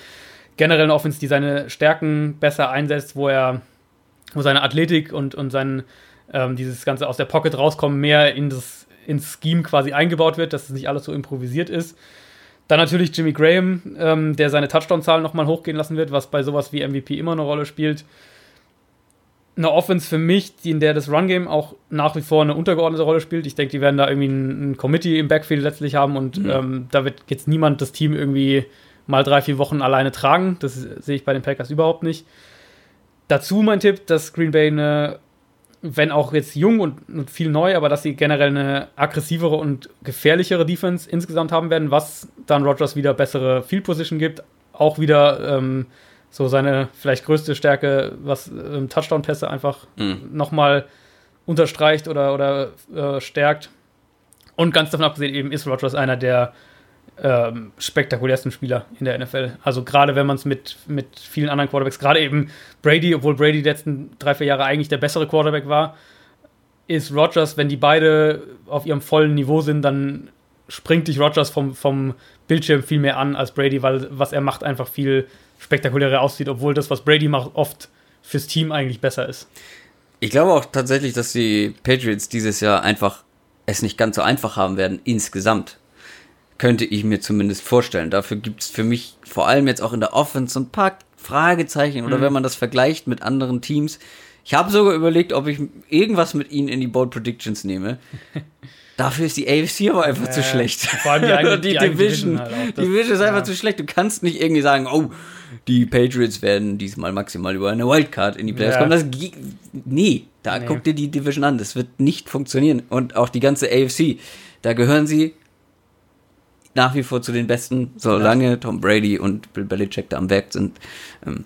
Generell eine Offense, die seine Stärken besser einsetzt, wo er, wo seine Athletik und, und sein, ähm, dieses Ganze aus der Pocket rauskommen, mehr in das, ins Scheme quasi eingebaut wird, dass es nicht alles so improvisiert ist. Dann natürlich Jimmy Graham, ähm, der seine Touchdown-Zahlen nochmal hochgehen lassen wird, was bei sowas wie MVP immer eine Rolle spielt. Eine Offense für mich, die in der das Run-Game auch nach wie vor eine untergeordnete Rolle spielt. Ich denke, die werden da irgendwie ein, ein Committee im Backfield letztlich haben und ähm, da wird jetzt niemand das Team irgendwie mal drei, vier Wochen alleine tragen. Das sehe ich bei den Packers überhaupt nicht. Dazu mein Tipp, dass Green Bay eine, wenn auch jetzt jung und, und viel neu, aber dass sie generell eine aggressivere und gefährlichere Defense insgesamt haben werden, was dann Rodgers wieder bessere Field Position gibt. Auch wieder ähm, so seine vielleicht größte Stärke, was ähm, Touchdown-Pässe einfach
Mhm.
nochmal unterstreicht oder, oder äh, stärkt. Und ganz davon abgesehen, eben ist Rodgers einer der ähm, spektakulärsten Spieler in der NFL. Also gerade wenn man es mit, mit vielen anderen Quarterbacks, gerade eben Brady, obwohl Brady die letzten drei, vier Jahre eigentlich der bessere Quarterback war, ist Rodgers, wenn die beide auf ihrem vollen Niveau sind, dann springt dich Rodgers vom, vom Bildschirm viel mehr an als Brady, weil was er macht einfach viel spektakulärer aussieht, obwohl das, was Brady macht, oft fürs Team eigentlich besser ist.
Ich glaube auch tatsächlich, dass die Patriots dieses Jahr einfach es nicht ganz so einfach haben werden, insgesamt. Könnte ich mir zumindest vorstellen. Dafür gibt es für mich vor allem jetzt auch in der Offense ein paar Fragezeichen oder wenn man das vergleicht mit anderen Teams. Ich habe sogar überlegt, ob ich irgendwas mit ihnen in die Bold Predictions nehme. Dafür ist die AFC aber einfach zu
Ja,
schlecht.
vor allem die eigene-
die,
die
Division.
Halt Das-
Division ist einfach
ja.
zu schlecht. Du kannst nicht irgendwie sagen, oh, die Patriots werden diesmal maximal über eine Wildcard in die Playoffs
Ja.
kommen. Das, nee, da
Nee.
guck dir die Division an. Das wird nicht funktionieren. Und auch die ganze AFC, da gehören sie nach wie vor zu den Besten, solange Tom Brady und Bill Belichick da am Werk sind ähm,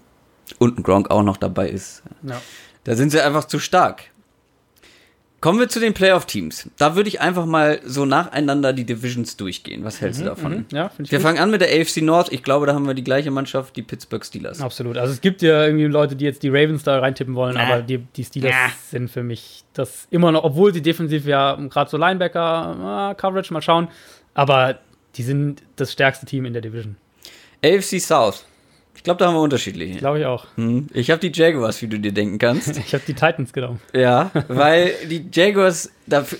und ein Gronk auch noch dabei ist.
Ja.
Da sind sie einfach zu stark. Kommen wir zu den Playoff-Teams. Da würde ich einfach mal so nacheinander die Divisions durchgehen. Was hältst du davon?
Mhm, ja,
Wir
gut.
fangen an mit der AFC North. Ich glaube, da haben wir die gleiche Mannschaft, die Pittsburgh Steelers.
Absolut. Also es gibt ja irgendwie Leute, die jetzt die Ravens da reintippen wollen,
Na.
aber die, die Steelers
Na.
sind für mich das immer noch, obwohl sie defensiv ja gerade so Linebacker, äh, Coverage, mal schauen, aber die sind das stärkste Team in der Division.
AFC South. Ich glaube, da haben wir unterschiedliche.
Glaube ich auch.
Hm. Ich habe die Jaguars, wie du dir denken kannst.
Ich habe die Titans genommen.
ja, weil die Jaguars dafür.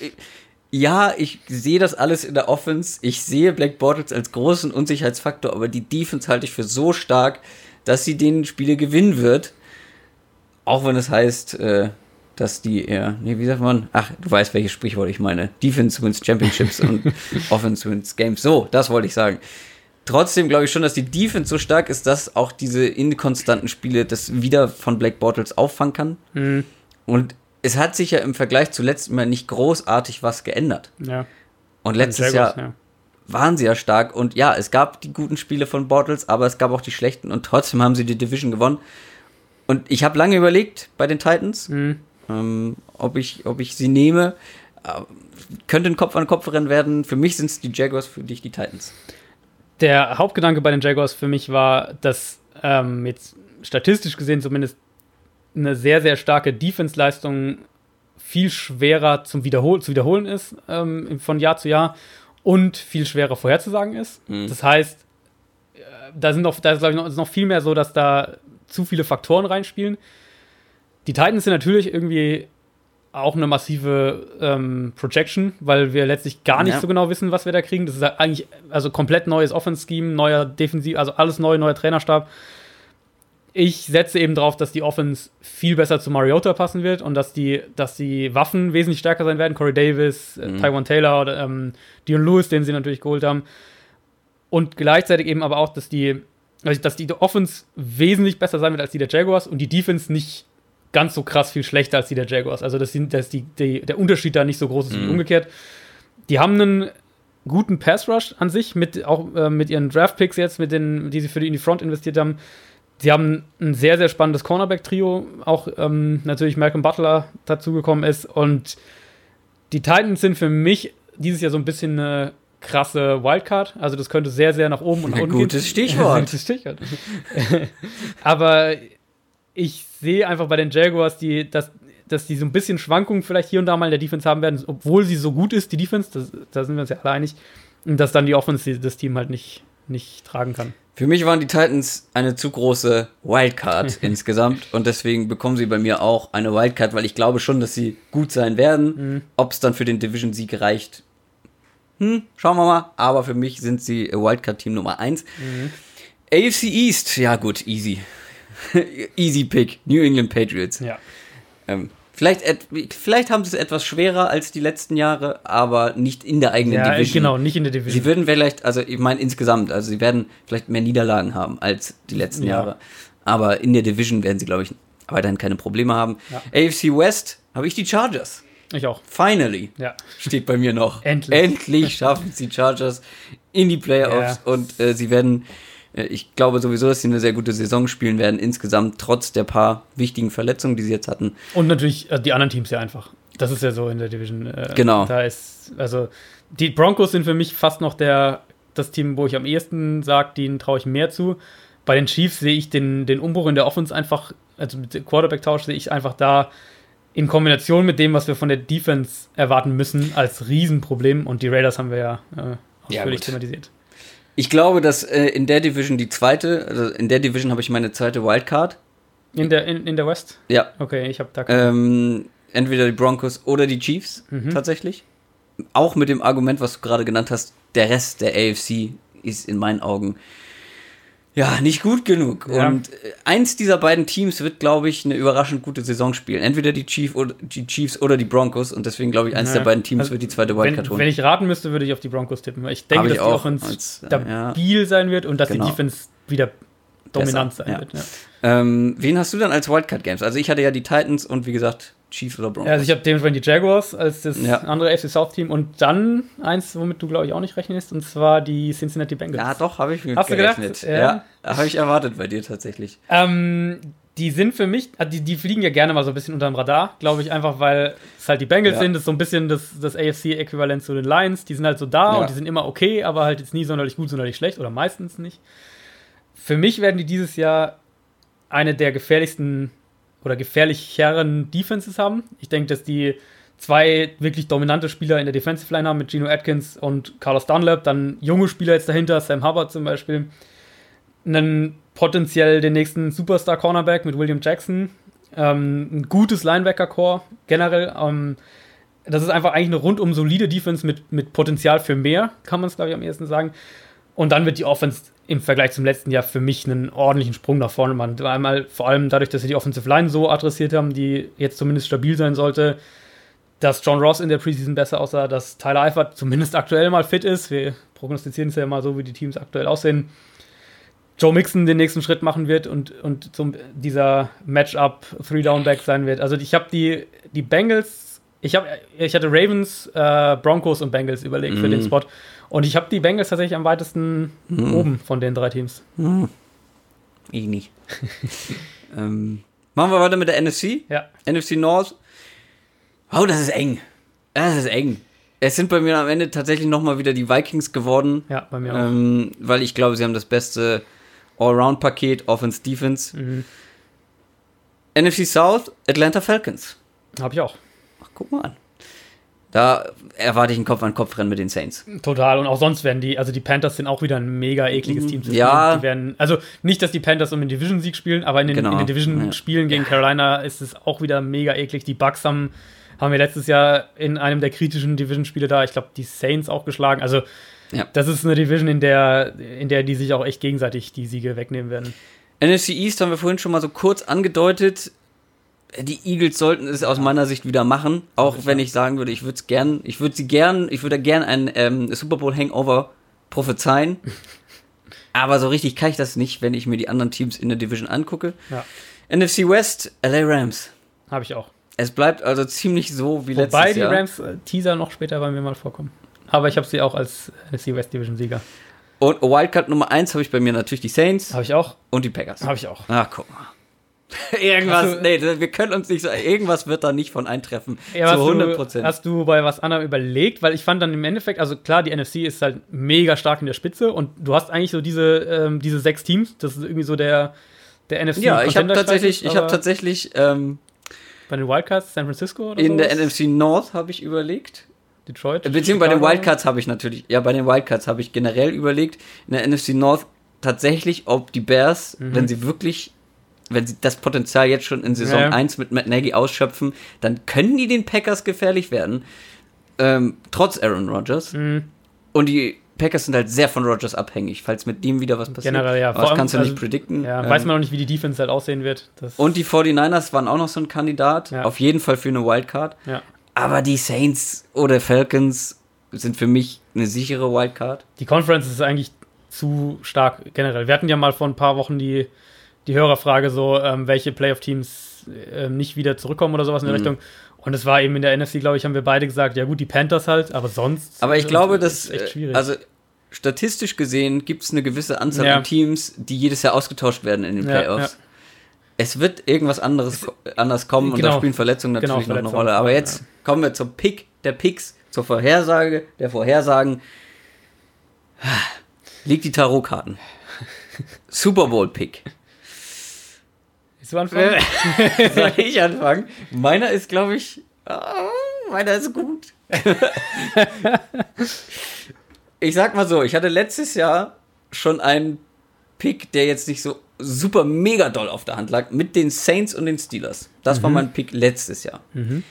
Ja, ich sehe das alles in der Offense. Ich sehe Black Bortles als großen Unsicherheitsfaktor, aber die Defense halte ich für so stark, dass sie den Spiele gewinnen wird. Auch wenn es heißt, äh, dass die eher, nee, wie sagt man? Ach, du weißt, welches Sprichwort ich meine. Defense wins Championships und Offense wins Games. So, das wollte ich sagen. Trotzdem glaube ich schon, dass die Defense so stark ist, dass auch diese inkonstanten Spiele das wieder von Black Bortles auffangen kann.
Mhm.
Und es hat sich ja im Vergleich zu letztem Mal nicht großartig was geändert.
Ja.
Und letztes
Jaguars,
Jahr waren sie ja stark. Und ja, es gab die guten Spiele von Bortles, aber es gab auch die schlechten. Und trotzdem haben sie die Division gewonnen. Und ich habe lange überlegt bei den Titans,
Mhm.
Ähm, ob, ich, ob ich sie nehme. äh, könnte ein Kopf-an-Kopf-Rennen werden. Für mich sind es die Jaguars, für dich die Titans.
Der Hauptgedanke bei den Jaguars für mich war, dass ähm, jetzt statistisch gesehen zumindest eine sehr, sehr starke Defense-Leistung viel schwerer zum Wiederhol zu wiederholen ist ähm, von Jahr zu Jahr und viel schwerer vorherzusagen ist.
Mhm.
Das heißt, äh, da sind noch, da ist, glaube ich, noch, ist noch viel mehr so, dass da zu viele Faktoren reinspielen. Die Titans sind natürlich irgendwie auch eine massive ähm, Projection, weil wir letztlich gar nicht
Ja.
so genau wissen, was wir da kriegen. Das ist eigentlich also komplett neues Offense-Scheme, neuer Defensiv, also alles neu, neuer Trainerstab. Ich setze eben darauf, dass die Offense viel besser zu Mariota passen wird und dass die, dass die Waffen wesentlich stärker sein werden. Corey Davis, äh, Taiwan Taylor oder ähm, Dion Lewis, den sie natürlich geholt haben. Und gleichzeitig eben aber auch, dass die, also dass die Offense wesentlich besser sein wird als die der Jaguars und die Defense nicht ganz so krass viel schlechter als die der Jaguars. Also dass, die, dass die, die, der Unterschied da nicht so groß ist wie umgekehrt. Die haben einen guten Pass Rush an sich, mit, auch äh, mit ihren Draft Picks jetzt, mit den, die sie für die in die Front investiert haben. Sie haben ein sehr, sehr spannendes Cornerback-Trio, auch ähm, natürlich Malcolm Butler dazugekommen ist. Und die Titans sind für mich dieses Jahr so ein bisschen eine krasse Wildcard. Also das könnte sehr, sehr nach oben und nach unten
gutes
gehen.
Stichwort.
Gutes Stichwort. Aber ich sehe einfach bei den Jaguars, die, dass, dass die so ein bisschen Schwankungen vielleicht hier und da mal in der Defense haben werden, obwohl sie so gut ist, die Defense, das, da sind wir uns ja alle einig, und dass dann die Offense das Team halt nicht, nicht tragen kann.
Für mich waren die Titans eine zu große Wildcard insgesamt und deswegen bekommen sie bei mir auch eine Wildcard, weil ich glaube schon, dass sie gut sein werden. Ob es dann für den Division-Sieg reicht, hm, schauen wir mal. Aber für mich sind sie Wildcard-Team Nummer 1. AFC East, ja gut, easy. easy Pick, New England Patriots.
Ja.
Ähm, vielleicht, vielleicht haben sie es etwas schwerer als die letzten Jahre, aber nicht in der eigenen
Ja,
Division.
genau, nicht in der
Sie
Division.
würden vielleicht, also ich meine insgesamt, also sie werden vielleicht mehr Niederlagen haben als die letzten
Ja.
Jahre. Aber in der Division werden sie, glaube ich, weiterhin keine Probleme haben.
Ja.
AFC West habe ich die Chargers.
Ich auch.
Finally
Ja.
steht bei mir noch.
Endlich.
Endlich schaffen es die Chargers in die Playoffs
Ja.
und äh, sie werden, ich glaube sowieso, dass sie eine sehr gute Saison spielen werden insgesamt, trotz der paar wichtigen Verletzungen, die sie jetzt hatten.
Und natürlich äh, die anderen Teams ja einfach. Das ist ja so in der Division. Äh,
Genau.
Da ist, also, die Broncos sind für mich fast noch der, das Team, wo ich am ehesten sage, denen traue ich mehr zu. Bei den Chiefs sehe ich den, den Umbruch in der Offense einfach, also mit Quarterback-Tausch sehe ich einfach da in Kombination mit dem, was wir von der Defense erwarten müssen, als Riesenproblem. Und die Raiders haben wir ja äh,
Ja,
ausführlich
gut.
thematisiert.
Ich glaube, dass äh, in der Division die zweite, also in der Division habe ich meine zweite Wildcard.
In der, in, in der West?
Ja,
Okay, ich habe da keine.
Ähm, entweder die Broncos oder die Chiefs tatsächlich. Auch mit dem Argument, was du gerade genannt hast, der Rest der AFC ist in meinen Augen ja nicht gut genug.
Ja.
Und äh, eins dieser beiden Teams wird, glaube ich, eine überraschend gute Saison spielen. Entweder die, Chief oder, die Chiefs oder die Broncos. Und deswegen glaube ich, eins
Ja.
der beiden Teams
Also,
wird die zweite Wildcard holen.
wenn ich raten müsste, würde ich auf die Broncos tippen. weil Ich denke,
ich
dass die
auch
Offense
als, äh,
stabil sein wird und dass
Genau.
die Defense wieder dominant
Besser,
sein
ja.
wird. Ja.
ähm, wen hast du dann als Wildcard Games? Also ich hatte ja die Titans und wie gesagt Chiefs oder Broncos.
Also ich habe dementsprechend die Jaguars als das
Ja.
andere FC South Team und dann eins, womit du glaube ich auch nicht rechnest, und zwar die Cincinnati Bengals.
ja, doch, habe ich mir
Hast du gedacht?
gerechnet.
Ja.
Ja, habe ich erwartet bei dir tatsächlich.
Ähm, die sind für mich, äh, die, die fliegen ja gerne mal so ein bisschen unter dem Radar, glaube ich, einfach weil es halt die Bengals
Ja.
sind. Das ist so ein bisschen das, das AFC-Äquivalent zu den Lions. Die sind halt so da und die sind immer okay, aber halt jetzt nie sonderlich gut, sonderlich schlecht oder meistens nicht. Für mich werden die dieses Jahr eine der gefährlichsten oder gefährlicheren Defenses haben. Ich denke, dass die zwei wirklich dominante Spieler in der Defensive Line haben mit Geno Atkins und Carlos Dunlap, dann junge Spieler jetzt dahinter, Sam Hubbard zum Beispiel, einen potenziell den nächsten Superstar Cornerback mit William Jackson, ähm, ein gutes Linebacker-Core generell. Ähm, das ist einfach eigentlich eine rundum solide Defense mit, mit Potenzial für mehr, kann man es glaube ich am ehesten sagen. Und dann wird die Offense im Vergleich zum letzten Jahr für mich einen ordentlichen Sprung nach vorne machen. Einmal vor allem dadurch, dass sie die Offensive Line so adressiert haben, die jetzt zumindest stabil sein sollte, dass John Ross in der Preseason besser aussah, dass Tyler Eifert zumindest aktuell mal fit ist. Wir prognostizieren es ja mal so, wie die Teams aktuell aussehen. Joe Mixon den nächsten Schritt machen wird und, und zum, dieser Matchup Three-Down-Back sein wird. Also ich habe die, die Bengals, ich, hab, ich hatte Ravens, äh, Broncos und Bengals überlegt für
Mhm.
den Spot. Und ich habe die Bengals tatsächlich am weitesten
Mhm.
oben von den drei Teams.
Ich nicht. ähm, machen wir weiter mit der NFC.
Ja.
NFC North. Oh, das ist eng. Es ist eng. Es sind bei mir am Ende tatsächlich nochmal wieder die Vikings geworden.
Ja, bei mir auch.
Ähm, weil ich glaube, sie haben das beste Allround-Paket, Offense, Defense.
Mhm.
NFC South, Atlanta Falcons.
Habe ich auch.
Ach, guck mal an. Da erwarte ich ein Kopf-an-Kopf-Rennen mit den Saints.
Total. Und auch sonst werden die, also die Panthers sind auch wieder ein mega ekliges Team. zu
Mhm. Ja.
spielen. Die werden, also nicht, dass die Panthers um den Division-Sieg spielen, aber in den,
Genau,
den Division-Spielen gegen Carolina ist es auch wieder mega eklig. Die Bucks haben, haben wir letztes Jahr in einem der kritischen Division-Spiele da, ich glaube, die Saints auch geschlagen. Also
Ja.
das ist eine Division, in der, in der die sich auch echt gegenseitig die Siege wegnehmen werden.
NFC East haben wir vorhin schon mal so kurz angedeutet. Die Eagles sollten es aus meiner Sicht wieder machen, auch wenn ich sagen würde, ich würde es gern, ich würde sie gern, ich würde gern ein ähm, Super Bowl Hangover prophezeien. Aber so richtig kann ich das nicht, wenn ich mir die anderen Teams in der Division angucke.
Ja.
NFC West, LA Rams.
Habe ich auch.
Es bleibt also ziemlich so wie
Wobei
letztes
die
Jahr.
Rams äh, Teaser noch später bei mir mal vorkommen. Aber ich habe sie auch als NFC West Division Sieger.
Und Wildcard Nummer 1 habe ich bei mir natürlich die Saints
Habe ich auch.
und die Packers.
Habe ich auch.
Ach, guck mal. irgendwas,
du-
nee, wir können uns nicht so, irgendwas wird da nicht von eintreffen.
Ja,
zu
hast
100
Du,
Prozent.
hast du bei was anderem überlegt? Weil ich fand dann im Endeffekt, also klar, die NFC ist halt mega stark in der Spitze und du hast eigentlich so diese, ähm, diese sechs Teams. Das ist irgendwie so der, der NFC.
Ja, ich habe tatsächlich, ich habe tatsächlich ähm,
Bei den Wildcards San Francisco oder
in der
sowas?
NFC North habe ich überlegt,
Detroit.
beziehungsweise bei den. Wildcards habe ich natürlich, ja, bei den Wildcards habe ich generell überlegt, in der NFC North tatsächlich, ob die Bears,
Mhm.
wenn sie wirklich, wenn sie das Potenzial jetzt schon in Saison
Ja.
1 mit Matt Nagy ausschöpfen, dann können die den Packers gefährlich werden, ähm, trotz Aaron Rodgers.
Mhm.
Und die Packers sind halt sehr von Rodgers abhängig, falls mit dem wieder was passiert.
Generell, ja.
Aber das kannst du
also,
nicht predikten.
Ja,
Ähm,
weiß man noch nicht, wie die Defense halt aussehen wird. Das,
Und die 49ers waren auch noch so ein Kandidat.
Ja.
Auf jeden Fall für eine Wildcard.
ja.
Aber die Saints oder Falcons sind für mich eine sichere Wildcard.
Die Conference ist eigentlich zu stark generell. Wir hatten ja mal vor ein paar Wochen die, die Hörerfrage so, ähm, welche Playoff-Teams ähm, nicht wieder zurückkommen oder sowas in der
Mhm.
Richtung. Und es war eben in der NFC, glaube ich, haben wir beide gesagt, ja gut, die Panthers halt, aber sonst.
Aber ich
äh,
glaube,
ist
dass,
echt
äh,
schwierig.
also statistisch gesehen gibt es eine gewisse Anzahl
Ja.
an Teams, die jedes Jahr ausgetauscht werden in den
Ja,
Playoffs. Es wird irgendwas anderes anders kommen und
Genau.
da spielen Verletzungen
Genau,
natürlich noch eine
Verletzungen,
Rolle. Aber
ja.
jetzt kommen wir zum Pick der Picks, zur Vorhersage der Vorhersagen. Liegt die Tarotkarten. Super Bowl Pick.
Willst du anfangen?
Soll ich anfangen? Meiner ist, glaube ich, ah, meiner ist gut. ich sag mal so, ich hatte letztes Jahr schon einen Pick, der jetzt nicht so super mega doll auf der Hand lag, mit den Saints und den Steelers. Das war
Mhm.
mein Pick letztes Jahr. Und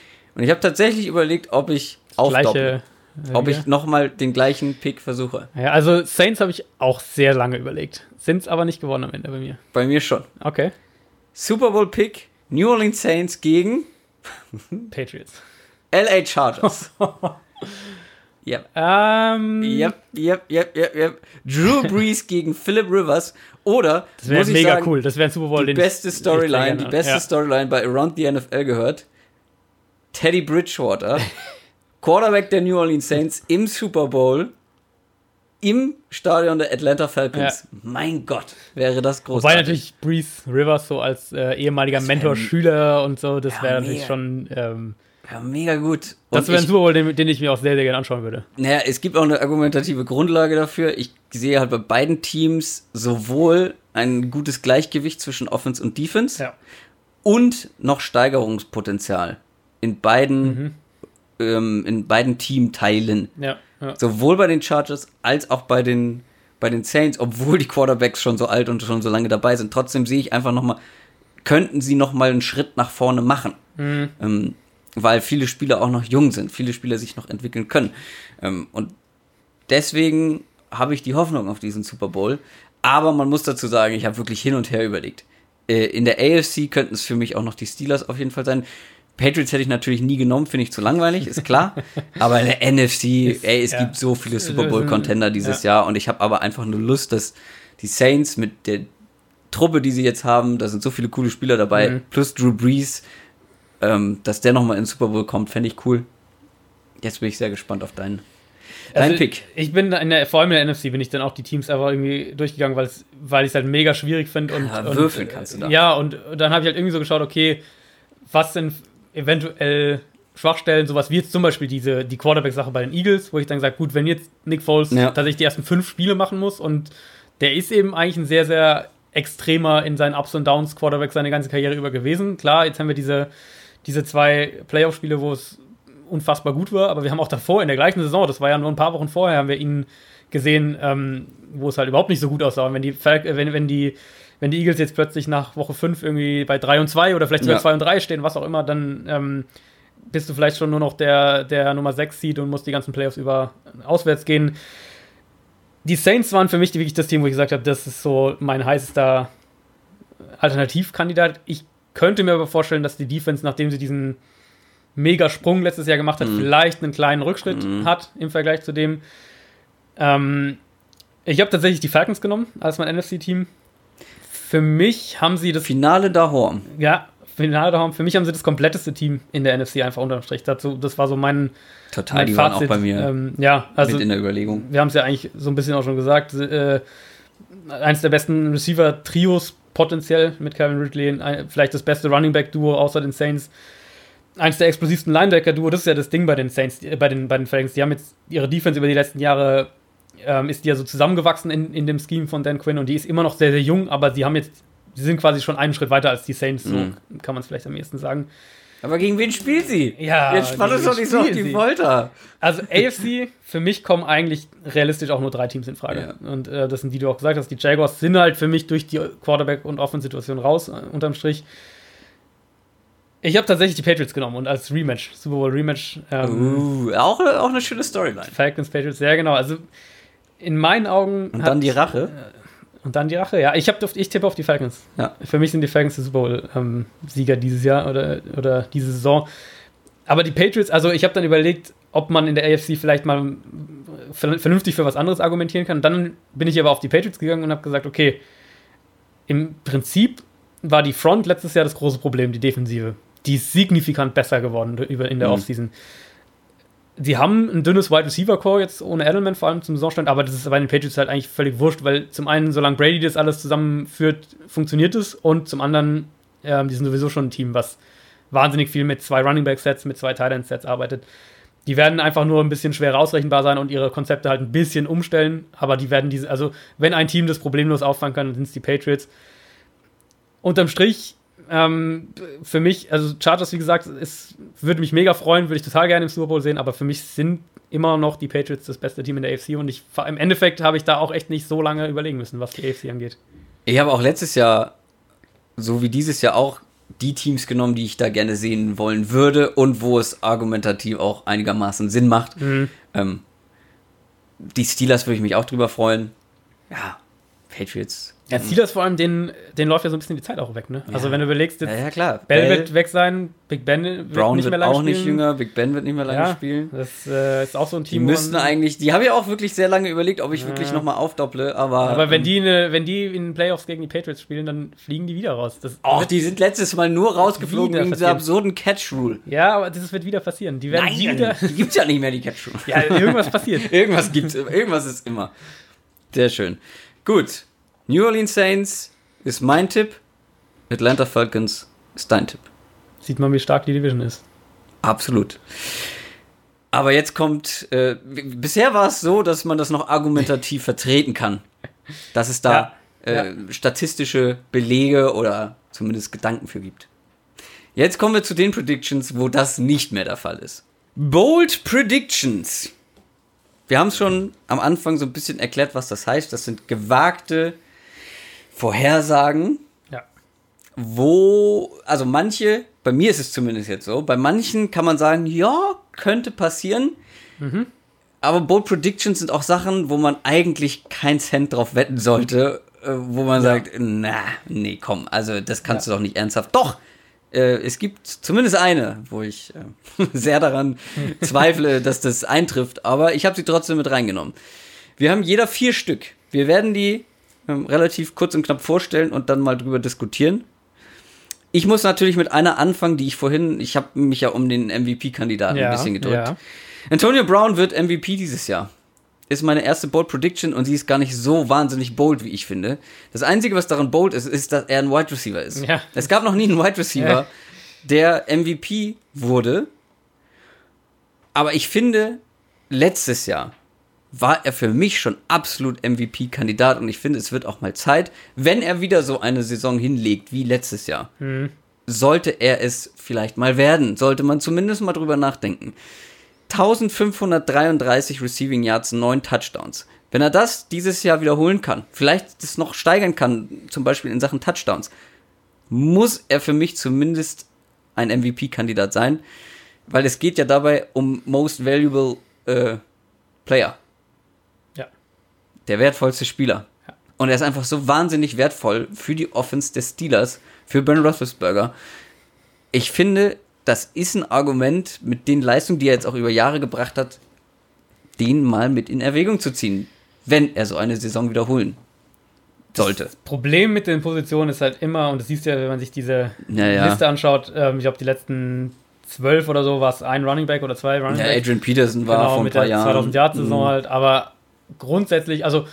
ich habe tatsächlich überlegt, ob ich aufdoppel.
Gleiche. äh,
Ob ich nochmal den gleichen Pick versuche.
Ja, also Saints habe ich auch sehr lange überlegt. Sind es aber nicht gewonnen am Ende bei mir.
Bei mir schon.
Okay.
Super Bowl Pick, New Orleans Saints gegen
Patriots.
LA Chargers. yep.
Ähm,
Yep, yep, yep, yep, yep. Drew Brees gegen Philip Rivers. Oder,
Das wäre mega
sagen,
cool. Das wäre ein Super Bowl,
die beste Storyline, die beste
ja.
Storyline bei Around the NFL gehört. Teddy Bridgewater, Quarterback der New Orleans Saints im Super Bowl, im Stadion der Atlanta Falcons. Mein Gott, wäre das großartig.
Wobei natürlich Breeze Rivers so als äh, ehemaliger
Das wär-
Mentor-Schüler und so, das
Ja,
wäre natürlich schon. Ähm,
Ja, mega gut.
das
Und
wäre ein Super Bowl, den, den ich mir auch sehr, sehr gerne anschauen würde.
Naja, es gibt auch eine argumentative Grundlage dafür. Ich sehe halt bei beiden Teams sowohl ein gutes Gleichgewicht zwischen Offense und Defense
Ja.
und noch Steigerungspotenzial in beiden,
Mhm.
ähm, in beiden Teamteilen.
Ja. Ja.
Sowohl bei den Chargers als auch bei den, bei den Saints, obwohl die Quarterbacks schon so alt und schon so lange dabei sind. Trotzdem sehe ich einfach nochmal, könnten sie nochmal einen Schritt nach vorne machen.
Mhm.
Ähm, weil viele Spieler auch noch jung sind, viele Spieler sich noch entwickeln können. Ähm, und deswegen habe ich die Hoffnung auf diesen Super Bowl. Aber man muss dazu sagen, ich habe wirklich hin und her überlegt. Äh, in der AFC könnten es für mich auch noch die Steelers auf jeden Fall sein. Patriots hätte ich natürlich nie genommen, finde ich zu langweilig, ist klar. aber in der NFC, ey, es
ja.
gibt so viele Super Bowl-Contender dieses Jahr und ich habe aber einfach nur Lust, dass die Saints mit der Truppe, die sie jetzt haben, da sind so viele coole Spieler dabei,
Mhm.
plus Drew Brees, ähm, dass der nochmal in den Super Bowl kommt, fände ich cool. Jetzt bin ich sehr gespannt auf deinen, deinen
Also,
Pick.
Ich bin in der, vor allem in der NFC bin ich dann auch die Teams einfach irgendwie durchgegangen, weil's, weil ich es halt mega schwierig finde. Und,
Ja,
und,
würfeln kannst du da.
Ja, und dann habe ich halt irgendwie so geschaut, okay, was sind eventuell Schwachstellen, sowas wie jetzt zum Beispiel diese, die Quarterback-Sache bei den Eagles, wo ich dann sage, gut, wenn jetzt Nick Foles
Ja.
tatsächlich die ersten fünf Spiele machen muss und der ist eben eigentlich ein sehr, sehr extremer in seinen Ups und Downs Quarterback seine ganze Karriere über gewesen. Klar, jetzt haben wir diese, diese zwei Playoff-Spiele, wo es unfassbar gut war, aber wir haben auch davor in der gleichen Saison, das war ja nur ein paar Wochen vorher, haben wir ihn gesehen, ähm, wo es halt überhaupt nicht so gut aussah. Und wenn die, äh, wenn, wenn die, wenn die Eagles jetzt plötzlich nach Woche 5 irgendwie bei 3 und 2 oder vielleicht sogar
Ja.
2 und 3 stehen, was auch immer, dann ähm, bist du vielleicht schon nur noch der, der Nummer 6 Seed und musst die ganzen Playoffs über auswärts gehen. Die Saints waren für mich wirklich das Team, wo ich gesagt habe, das ist so mein heißester Alternativkandidat. Ich könnte mir aber vorstellen, dass die Defense, nachdem sie diesen Mega-Sprung letztes Jahr gemacht hat, vielleicht einen kleinen Rückschritt hat im Vergleich zu dem. Ähm, ich habe tatsächlich die Falcons genommen als mein NFC-Team. Für mich haben sie das
Finale daheim.
ja, Finale haben. Für mich haben sie das kompletteste Team in der NFC einfach unterm Strich. Dazu, das war so mein,
Total,
mein
die waren
Fazit.
auch bei mir
Ähm, ja, also
mit in der Überlegung.
wir haben es ja eigentlich so ein bisschen auch schon gesagt. Äh, eins der besten Receiver-Trios potenziell mit Kevin Ridley, ein, vielleicht das beste Running Back-Duo außer den Saints. Eins der explosivsten Linebacker-Duo, das ist ja das Ding bei den Saints, äh, bei den, bei den Falcons. Die haben jetzt ihre Defense über die letzten Jahre, ähm, ist die ja so zusammengewachsen in, in dem Scheme von Dan Quinn und die ist immer noch sehr, sehr jung, aber sie haben jetzt, sie sind quasi schon einen Schritt weiter als die Saints, so
Mhm.
kann man es vielleicht am ehesten sagen.
Aber gegen wen spielt sie?
Ja,
Jetzt spann uns doch nicht so auf die? Folter.
Also AFC, für mich kommen eigentlich realistisch auch nur drei Teams in Frage.
Ja.
Und äh, das sind die, die du auch gesagt hast. Die Jaguars sind halt für mich durch die Quarterback- und Offense-Situation raus, äh, unterm Strich. Ich habe tatsächlich die Patriots genommen und als Rematch, Super Bowl Rematch, ähm,
Uh, auch, auch eine schöne Storyline.
Falcons, Patriots, sehr genau. Also in meinen Augen.
Und dann die Rache.
Und dann die Rache, ja. Ich, hab, ich tippe auf die Falcons.
Ja.
Für mich sind die Falcons der Super Bowl-Sieger dieses Jahr oder, oder diese Saison. Aber die Patriots, also ich habe dann überlegt, ob man in der AFC vielleicht mal ver- vernünftig für was anderes argumentieren kann. Dann bin ich aber auf die Patriots gegangen und habe gesagt, okay, im Prinzip war die Front letztes Jahr das große Problem, die Defensive. Die ist signifikant besser geworden über- in der
Mhm.
Offseason. Sie haben ein dünnes Wide Receiver Core jetzt ohne Edelman vor allem zum Saisonstand, aber das ist bei den Patriots halt eigentlich völlig wurscht, weil zum einen, solange Brady das alles zusammenführt, funktioniert es und zum anderen, ähm, die sind sowieso schon ein Team, was wahnsinnig viel mit zwei Running Back Sets, mit zwei Tight End Sets arbeitet. Die werden einfach nur ein bisschen schwerer ausrechenbar sein und ihre Konzepte halt ein bisschen umstellen, aber die werden diese, also wenn ein Team das problemlos auffangen kann, dann sind es die Patriots. Unterm Strich, ähm, für mich, also Chargers, wie gesagt, es würde mich mega freuen, würde ich total gerne im Super Bowl sehen, aber für mich sind immer noch die Patriots das beste Team in der AFC und ich, im Endeffekt habe ich da auch echt nicht so lange überlegen müssen, was die AFC angeht.
Ich habe auch letztes Jahr, so wie dieses Jahr auch, die Teams genommen, die ich da gerne sehen wollen würde und wo es argumentativ auch einigermaßen Sinn macht.
Mhm.
Ähm, die Steelers würde ich mich auch drüber freuen. Ja, Patriots.
Ja, Steelers vor allem, denen, denen läuft ja so ein bisschen die Zeit auch weg, ne? Also
Ja.
wenn du überlegst, jetzt
Ja, ja, klar.
Bell wird weg sein, Big Ben wird
Brown
nicht
wird
mehr lange
auch nicht
spielen.
jünger, Big Ben wird nicht mehr lange spielen.
das äh, ist auch so ein
Die
Team. wo
müssten eigentlich, die habe ich auch wirklich sehr lange überlegt, ob ich
Ja.
wirklich nochmal aufdopple, aber.
aber wenn
ähm,
die, ne, wenn die in den Playoffs gegen die Patriots spielen, dann fliegen die wieder raus. Das
Och,
wird-
die sind letztes Mal nur rausgeflogen wegen dieser absurden Catch-Rule.
ja, aber das wird wieder passieren. Die werden wieder.
die gibt's ja nicht mehr, die Catch-Rule.
ja, irgendwas passiert.
Irgendwas gibt's, irgendwas ist immer. Sehr schön. Gut. New Orleans Saints ist mein Tipp. Atlanta Falcons ist dein Tipp.
Sieht man, wie stark die Division ist.
Absolut. Aber jetzt kommt, äh, bisher war es so, dass man das noch argumentativ vertreten kann. Dass es da
Ja,
äh, statistische Belege oder zumindest Gedanken für gibt. Jetzt kommen wir zu den Predictions, wo das nicht mehr der Fall ist. Bold Predictions. Wir haben es schon am Anfang so ein bisschen erklärt, was das heißt. Das sind gewagte Vorhersagen,
Ja.
wo, also manche, bei mir ist es zumindest jetzt so, bei manchen kann man sagen, ja, könnte passieren. Aber Bold Predictions sind auch Sachen, wo man eigentlich keinen Cent drauf wetten sollte, äh, wo man sagt, na, nee, komm, also das kannst du doch nicht ernsthaft. Doch, äh, es gibt zumindest eine, wo ich äh, sehr daran zweifle, dass das eintrifft, aber ich habe sie trotzdem mit reingenommen. Wir haben jeder vier Stück. Wir werden die ähm, relativ kurz und knapp vorstellen und dann mal drüber diskutieren. Ich muss natürlich mit einer anfangen, die ich vorhin, ich habe mich ja um den MVP-Kandidaten
Ja,
ein bisschen gedrückt.
ja.
Antonio Brown wird MVP dieses Jahr. Ist meine erste Bold Prediction und sie ist gar nicht so wahnsinnig bold, wie ich finde. Das Einzige, was daran bold ist, ist, dass er ein Wide Receiver ist.
Ja.
Es gab noch nie einen Wide Receiver, der MVP wurde Aber ich finde, letztes Jahr war er für mich schon absolut MVP-Kandidat und ich finde, es wird auch mal Zeit, wenn er wieder so eine Saison hinlegt wie letztes Jahr.
Mhm.
Sollte er es vielleicht mal werden, sollte man zumindest mal drüber nachdenken. 1533 Receiving Yards, 9 Touchdowns. Wenn er das dieses Jahr wiederholen kann, vielleicht das noch steigern kann, zum Beispiel in Sachen Touchdowns, muss er für mich zumindest ein MVP-Kandidat sein, weil es geht ja dabei um Most Valuable äh, Player.
Ja.
Der wertvollste Spieler.
Ja.
Und er ist einfach so wahnsinnig wertvoll für die Offense des Steelers, für Ben Roethlisberger. Ich finde, das ist ein Argument mit den Leistungen, die er jetzt auch über Jahre gebracht hat, den mal mit in Erwägung zu ziehen, wenn er so eine Saison wiederholen sollte.
Problem mit den Positionen ist halt immer, und das siehst du ja, wenn man sich diese
Ja, ja.
Liste anschaut, ähm, ich glaube, die letzten zwölf oder so war es ein Running Back oder zwei Running
Ja,
Back.
Adrian Peterson war
genau,
vor ein
mit
paar
der
Jahren.
2000 Yard Saison
Mhm.
halt, aber grundsätzlich, also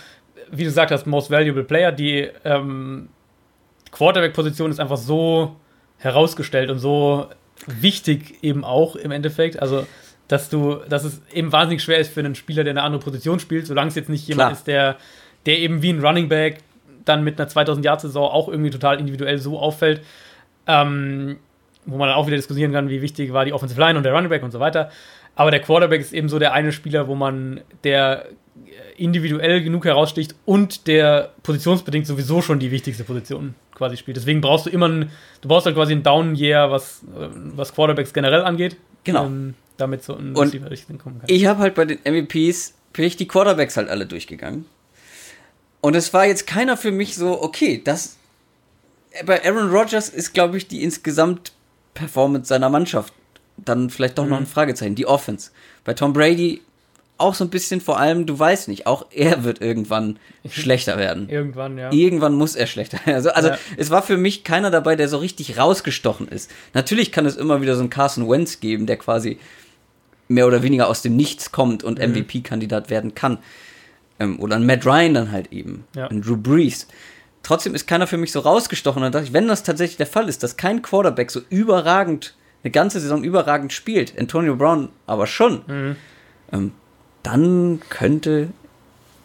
wie du gesagt hast, Most Valuable Player, die ähm, Quarterback-Position ist einfach so herausgestellt und so wichtig eben auch im Endeffekt, also dass du, dass es eben wahnsinnig schwer ist für einen Spieler, der eine andere Position spielt, solange es jetzt nicht jemand
Klar.
ist, der, der eben wie ein Running Back dann mit einer 2000 Yard Saison auch irgendwie total individuell so auffällt, ähm, wo man dann auch wieder diskutieren kann, wie wichtig war die Offensive Line und der Running Back und so weiter. Aber der Quarterback ist eben so der eine Spieler, wo man der individuell genug heraussticht und der positionsbedingt sowieso schon die wichtigste Position quasi spielt. Deswegen brauchst du immer einen, du brauchst halt quasi einen Down Year, was, äh, was Quarterbacks generell angeht.
Genau.
Ähm, damit so ein
Und
richtig kommen kann.
Ich habe halt bei den MVPs, bin ich die Quarterbacks halt alle durchgegangen. Und es war jetzt keiner für mich so, okay, das. Bei Aaron Rodgers ist, glaube ich, die insgesamt Performance seiner Mannschaft dann vielleicht doch noch
Mhm.
ein Fragezeichen. Die Offense. Bei Tom Brady auch so ein bisschen vor allem, du weißt nicht, auch er wird irgendwann schlechter werden.
Irgendwann, ja.
Irgendwann muss er schlechter werden. Also, also
Ja.
es war für mich keiner dabei, der so richtig rausgestochen ist. Natürlich kann es immer wieder so einen Carson Wentz geben, der quasi mehr oder weniger aus dem Nichts kommt und
Mhm.
MVP-Kandidat werden kann. Ähm, oder ein Matt Ryan dann halt eben.
Ja.
Ein Drew Brees. Trotzdem ist keiner für mich so rausgestochen. Und dann dachte ich, wenn das tatsächlich der Fall ist, dass kein Quarterback so überragend, eine ganze Saison überragend spielt, Antonio Brown aber schon,
Mhm.
ähm, dann könnte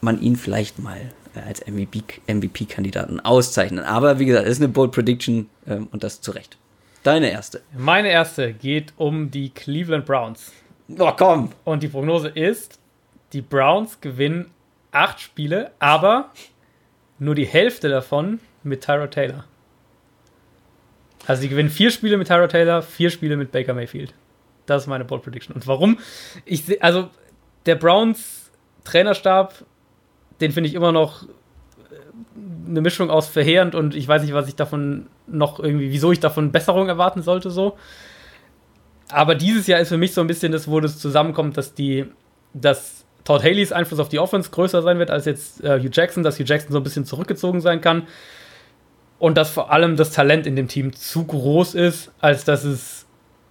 man ihn vielleicht mal äh, als MVP MVP-Kandidaten auszeichnen. Aber wie gesagt, es ist eine Bold Prediction ähm, und das zu Recht. Deine erste.
Meine erste geht um die Cleveland Browns.
Oh, komm!
Und die Prognose ist, die Browns gewinnen acht Spiele, aber nur die Hälfte davon mit Tyra Taylor. Also sie gewinnen vier Spiele mit Tyra Taylor, vier Spiele mit Baker Mayfield. Das ist meine Bold Prediction. Und warum? Ich seh, also der Browns Trainerstab, den finde ich immer noch äh, eine Mischung aus verheerend und ich weiß nicht, was ich davon noch irgendwie, wieso ich davon Besserung erwarten sollte so. Aber dieses Jahr ist für mich so ein bisschen das, wo das zusammenkommt, dass die, dass Todd Haleys Einfluss auf die Offense größer sein wird als jetzt äh, Hugh Jackson, dass Hugh Jackson so ein bisschen zurückgezogen sein kann und dass vor allem das Talent in dem Team zu groß ist, als dass es,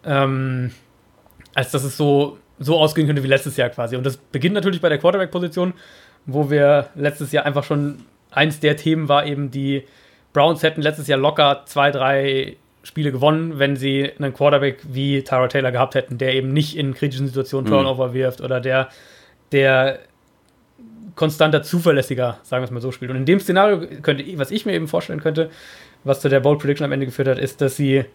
ähm, als dass es so, so ausgehen könnte wie letztes Jahr quasi. Und das beginnt natürlich bei der Quarterback-Position, wo wir letztes Jahr einfach schon eins der Themen war eben die Browns hätten letztes Jahr locker zwei, drei Spiele gewonnen, wenn sie einen Quarterback wie Tyra Taylor gehabt hätten, der eben nicht in kritischen Situationen Turnover wirft oder der, der konstanter, zuverlässiger, sagen wir es mal so, spielt. Und in dem Szenario könnte, ich- was ich mir eben vorstellen könnte, was zu der Bold Prediction am Ende geführt hat, ist, dass sie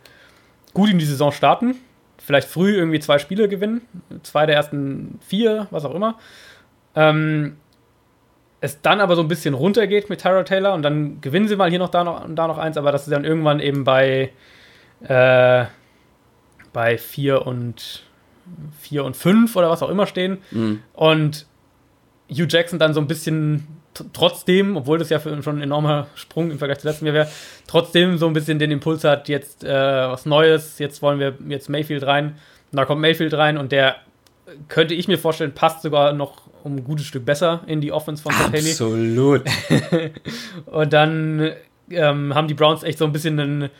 gut in die Saison starten, vielleicht früh irgendwie zwei Spiele gewinnen, zwei der ersten vier, was auch immer. Ähm, es dann aber so ein bisschen runtergeht mit Tyra Taylor und dann gewinnen sie mal hier noch da noch und da noch eins, aber dass sie dann irgendwann eben bei äh, bei vier und vier und fünf oder was auch immer stehen
Mhm.
und Hugh Jackson dann so ein bisschen trotzdem, obwohl das ja für schon ein enormer Sprung im Vergleich zu letztem Jahr wäre, trotzdem so ein bisschen den Impuls hat, jetzt äh, was Neues, jetzt wollen wir jetzt Mayfield rein. Und da kommt Mayfield rein und der könnte ich mir vorstellen, passt sogar noch um ein gutes Stück besser in die Offense von Haley.
Absolut.
Und dann ähm, haben die Browns echt so ein bisschen einen,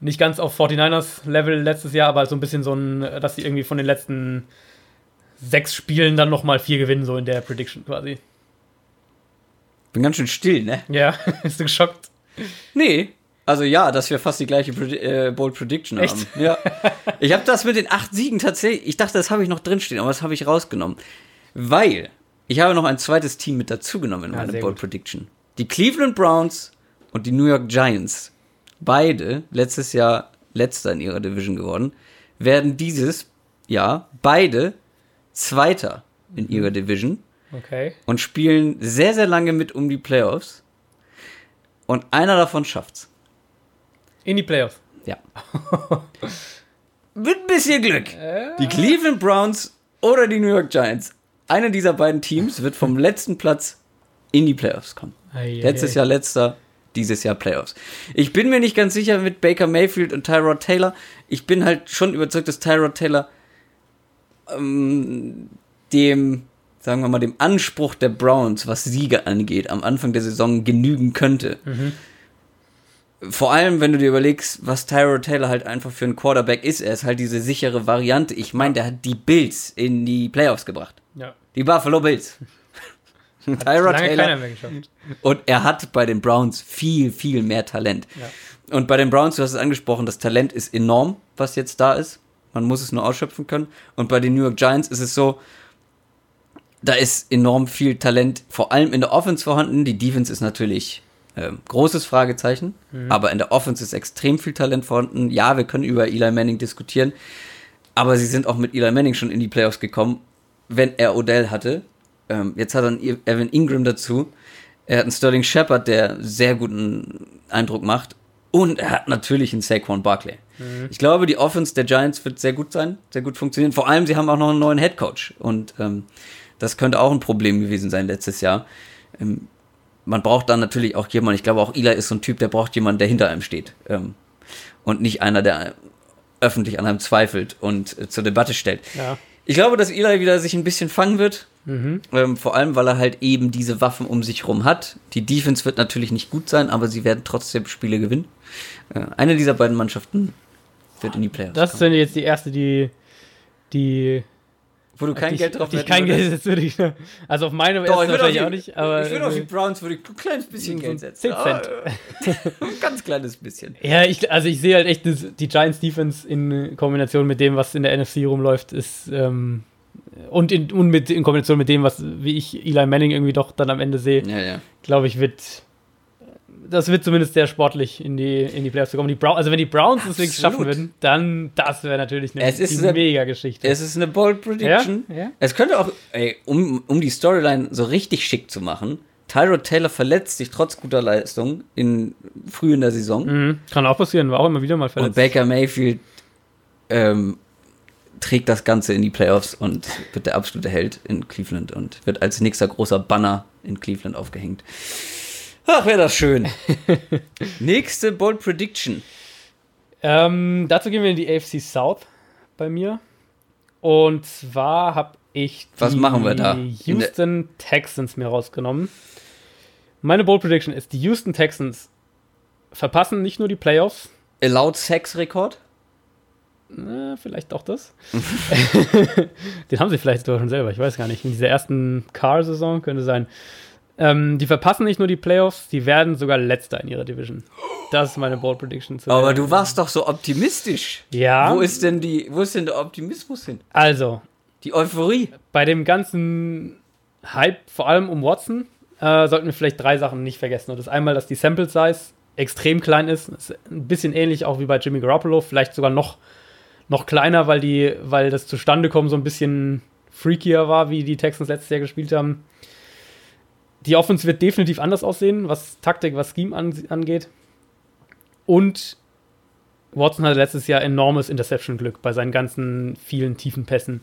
nicht ganz auf 49ers-Level letztes Jahr, aber so ein bisschen so ein, dass sie irgendwie von den letzten sechs Spielen dann nochmal vier gewinnen, so in der Prediction quasi.
Bin ganz schön still, ne?
Ja, bist du geschockt?
Nee. Also ja, dass wir fast die gleiche Predi äh, Bold Prediction
Echt?
haben. Ja. Ich habe das mit den acht Siegen tatsächlich, ich dachte, das habe ich noch drinstehen, aber das habe ich rausgenommen. Weil ich habe noch ein zweites Team mit dazugenommen in
Ja,
meine Bold
gut.
Prediction. Die Cleveland Browns und die New York Giants, beide letztes Jahr letzter in ihrer Division geworden, werden dieses Jahr beide Zweiter
Mhm.
in ihrer Division
Okay.
und spielen sehr, sehr lange mit um die Playoffs. Und einer davon schafft's.
In die Playoffs.
Ja. Mit ein bisschen Glück. Die Cleveland Browns oder die New York Giants. Einer dieser beiden Teams wird vom letzten Platz in die Playoffs kommen.
Ei, ei,
Letztes
ei.
Jahr letzter, dieses Jahr Playoffs. Ich bin mir nicht ganz sicher mit Baker Mayfield und Tyrod Taylor. Ich bin halt schon überzeugt, dass Tyrod Taylor ähm, dem, sagen wir mal, dem Anspruch der Browns, was Siege angeht, am Anfang der Saison genügen könnte. Vor allem, wenn du dir überlegst, was Tyrod Taylor halt einfach für ein Quarterback ist. Er ist halt diese sichere Variante. Ich meine, der hat die Bills in die Playoffs gebracht.
Ja.
Die Buffalo Bills.
Lange
Taylor.
keiner mehr geschafft.
Und er hat bei den Browns viel, viel mehr Talent.
Ja.
Und bei den Browns, du hast es angesprochen, das Talent ist enorm, was jetzt da ist. Man muss es nur ausschöpfen können. Und bei den New York Giants ist es so, da ist enorm viel Talent, vor allem in der Offense vorhanden. Die Defense ist natürlich ähm, großes Fragezeichen, aber in der Offense ist extrem viel Talent vorhanden. Ja, wir können über Eli Manning diskutieren, aber sie sind auch mit Eli Manning schon in die Playoffs gekommen, wenn er Odell hatte. Ähm, jetzt hat er einen Evan Ingram dazu. Er hat einen Sterling Shepard, der sehr guten Eindruck macht. Und er hat natürlich einen Saquon Barkley. Ich glaube, die Offense der Giants wird sehr gut sein, sehr gut funktionieren. Vor allem, sie haben auch noch einen neuen Head Coach. Und ähm, das könnte auch ein Problem gewesen sein letztes Jahr. Ähm, man braucht dann natürlich auch jemanden, ich glaube auch Eli ist so ein Typ, der braucht jemanden, der hinter einem steht. Ähm, und nicht einer, der öffentlich an einem zweifelt und äh, zur Debatte stellt.
Ja.
Ich glaube, dass Eli wieder sich ein bisschen fangen wird. Ähm, vor allem, weil er halt eben diese Waffen um sich rum hat. Die Defense wird natürlich nicht gut sein, aber sie werden trotzdem Spiele gewinnen. Äh, eine dieser beiden Mannschaften wird in die Playoffs
Das
kommen.
ist jetzt die erste, die. die
Wo du kein
die,
Geld drauf
die
wetten
kein. Geld setzt, würde ich. Also auf meine
Doch, ich
erste
würde
wahrscheinlich
auf
auch
die,
nicht, aber.
ich würde auf die Browns würde ich ein kleines bisschen Geld setzen.
10 Cent.
Aber, ein ganz kleines bisschen.
Ja, ich, also ich sehe halt echt, das, die Giants Defense in Kombination mit dem, was in der NFC rumläuft, ist ähm, und, in, und mit, in Kombination mit dem, was wie ich Eli Manning irgendwie doch dann am Ende sehe,
Ja, ja.
glaube ich, wird das wird zumindest sehr sportlich in die, in die Playoffs zu kommen. Die Brown, also wenn die Browns es wirklich schaffen würden, dann das wäre natürlich eine,
eine-
mega Geschichte.
Es ist eine Bold Prediction.
Ja, ja.
Es könnte auch, ey, um, um die Storyline so richtig schick zu machen, Tyrod Taylor verletzt sich trotz guter Leistung in, früh in der Saison.
Mhm. Kann auch passieren, war auch immer wieder mal
Und
verletzt.
Baker Mayfield ähm, trägt das Ganze in die Playoffs und wird der absolute Held in Cleveland und wird als nächster großer Banner in Cleveland aufgehängt. Ach, wäre das schön. Nächste Bold Prediction.
Ähm, dazu gehen wir in die AFC South bei mir. Und zwar habe ich die
Was machen wir da?
Houston Texans mir rausgenommen. Meine Bold Prediction ist, die Houston Texans verpassen nicht nur die Playoffs,
Allowed Sex Rekord?
vielleicht auch das. Den haben sie vielleicht sogar schon selber, ich weiß gar nicht. In dieser ersten Car-Saison könnte sein. Ähm, die verpassen nicht nur die Playoffs, die werden sogar Letzter in ihrer Division. Das ist meine Bold Prediction. zu
Aber du warst doch so optimistisch.
Ja.
Wo ist denn die, wo ist denn der Optimismus hin?
Also,
Die Euphorie.
bei dem ganzen Hype, vor allem um Watson, äh, sollten wir vielleicht drei Sachen nicht vergessen. Und das ist einmal, dass die Sample Size extrem klein ist. Das ist ein bisschen ähnlich auch wie bei Jimmy Garoppolo, vielleicht sogar noch, noch kleiner, weil, die, weil das Zustandekommen so ein bisschen freakier war, wie die Texans letztes Jahr gespielt haben. Die Offense wird definitiv anders aussehen, was Taktik, was Scheme an, angeht. Und Watson hatte letztes Jahr enormes Interception-Glück bei seinen ganzen vielen tiefen Pässen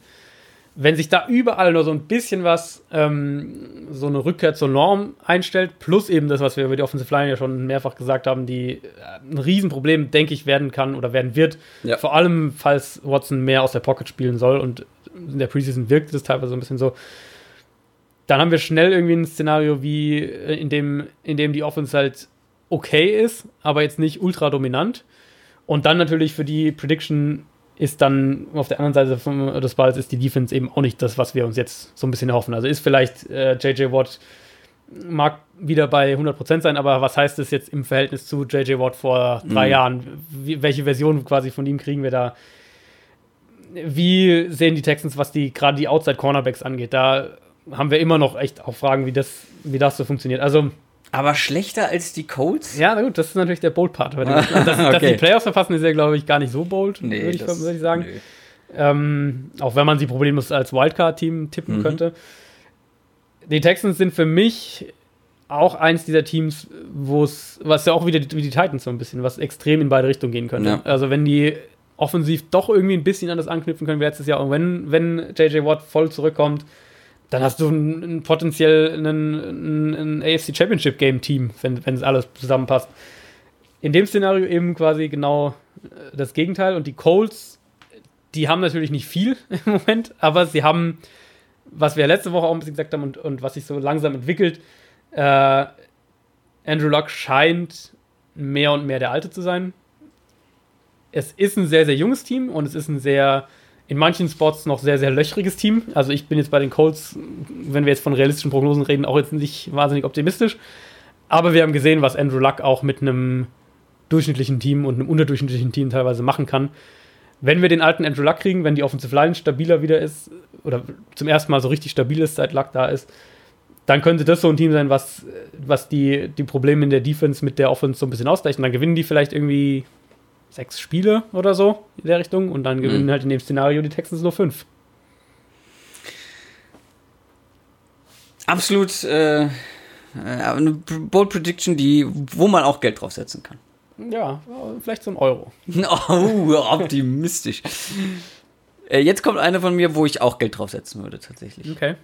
wenn sich da überall nur so ein bisschen was, ähm, so eine Rückkehr zur Norm einstellt, plus eben das, was wir über die Offensive Line ja schon mehrfach gesagt haben, die äh, ein Riesenproblem, denke ich, werden kann oder werden wird.
Ja.
Vor allem, falls Watson mehr aus der Pocket spielen soll und in der Preseason wirkt es teilweise so ein bisschen so. Dann haben wir schnell irgendwie ein Szenario, wie äh, in dem, in dem die Offense halt okay ist, aber jetzt nicht ultra dominant. Und dann natürlich für die Prediction ist dann auf der anderen Seite vom, des Balls ist die Defense eben auch nicht das, was wir uns jetzt so ein bisschen erhoffen. Also ist vielleicht äh, JJ Watt mag wieder bei 100% sein, aber was heißt das jetzt im Verhältnis zu JJ Watt vor drei
Mhm.
Jahren? Wie, welche Version quasi von ihm kriegen wir da? Wie sehen die Texans, was die gerade die Outside Cornerbacks angeht? Da haben wir immer noch echt auch Fragen, wie das, wie das so funktioniert. Also,
Aber schlechter als die Colts?
ja, na gut, das ist natürlich der Bold-Part. Dass, dass die
Okay.
Playoffs verpassen, ist ja, glaube ich, gar nicht so bold, würde ich, würd ich sagen. Ähm, auch wenn man sie problemlos als Wildcard-Team tippen
Mhm.
könnte. Die Texans sind für mich auch eins dieser Teams, wo es, was ja auch wieder wie die Titans so ein bisschen, was extrem in beide Richtungen gehen könnte.
Ja.
Also wenn die offensiv doch irgendwie ein bisschen an das anknüpfen können wie letztes Jahr und wenn, wenn JJ Watt voll zurückkommt, dann hast du ein, ein potenziell ein, ein, AFC Championship Game Team, wenn, wenn es alles zusammenpasst. In dem Szenario eben quasi genau äh, das Gegenteil und die Colts, die haben natürlich nicht viel im Moment, aber sie haben, was wir letzte Woche auch ein bisschen gesagt haben und, und was sich so langsam entwickelt, äh, Andrew Luck scheint mehr und mehr der Alte zu sein. Es ist ein sehr, sehr junges Team und es ist ein sehr, in manchen Spots noch sehr, sehr löchriges Team. Also ich bin jetzt bei den Colts, wenn wir jetzt von realistischen Prognosen reden, auch jetzt nicht wahnsinnig optimistisch. Aber wir haben gesehen, was Andrew Luck auch mit einem durchschnittlichen Team und einem unterdurchschnittlichen Team teilweise machen kann. Wenn wir den alten Andrew Luck kriegen, wenn die Offensive Line stabiler wieder ist oder zum ersten Mal so richtig stabil ist, seit Luck da ist, dann könnte das so ein Team sein, was, was die, die Probleme in der Defense mit der Offense so ein bisschen ausgleicht. Und dann gewinnen die vielleicht irgendwie sechs Spiele oder so in der Richtung und dann gewinnen
Mhm.
halt in dem Szenario die Texans nur fünf.
Absolut äh, äh, eine Bold Prediction, die, wo man auch Geld draufsetzen kann.
Ja, vielleicht so ein Euro.
Oh, optimistisch. Äh, Jetzt kommt eine von mir, wo ich auch Geld draufsetzen würde, tatsächlich.
Okay.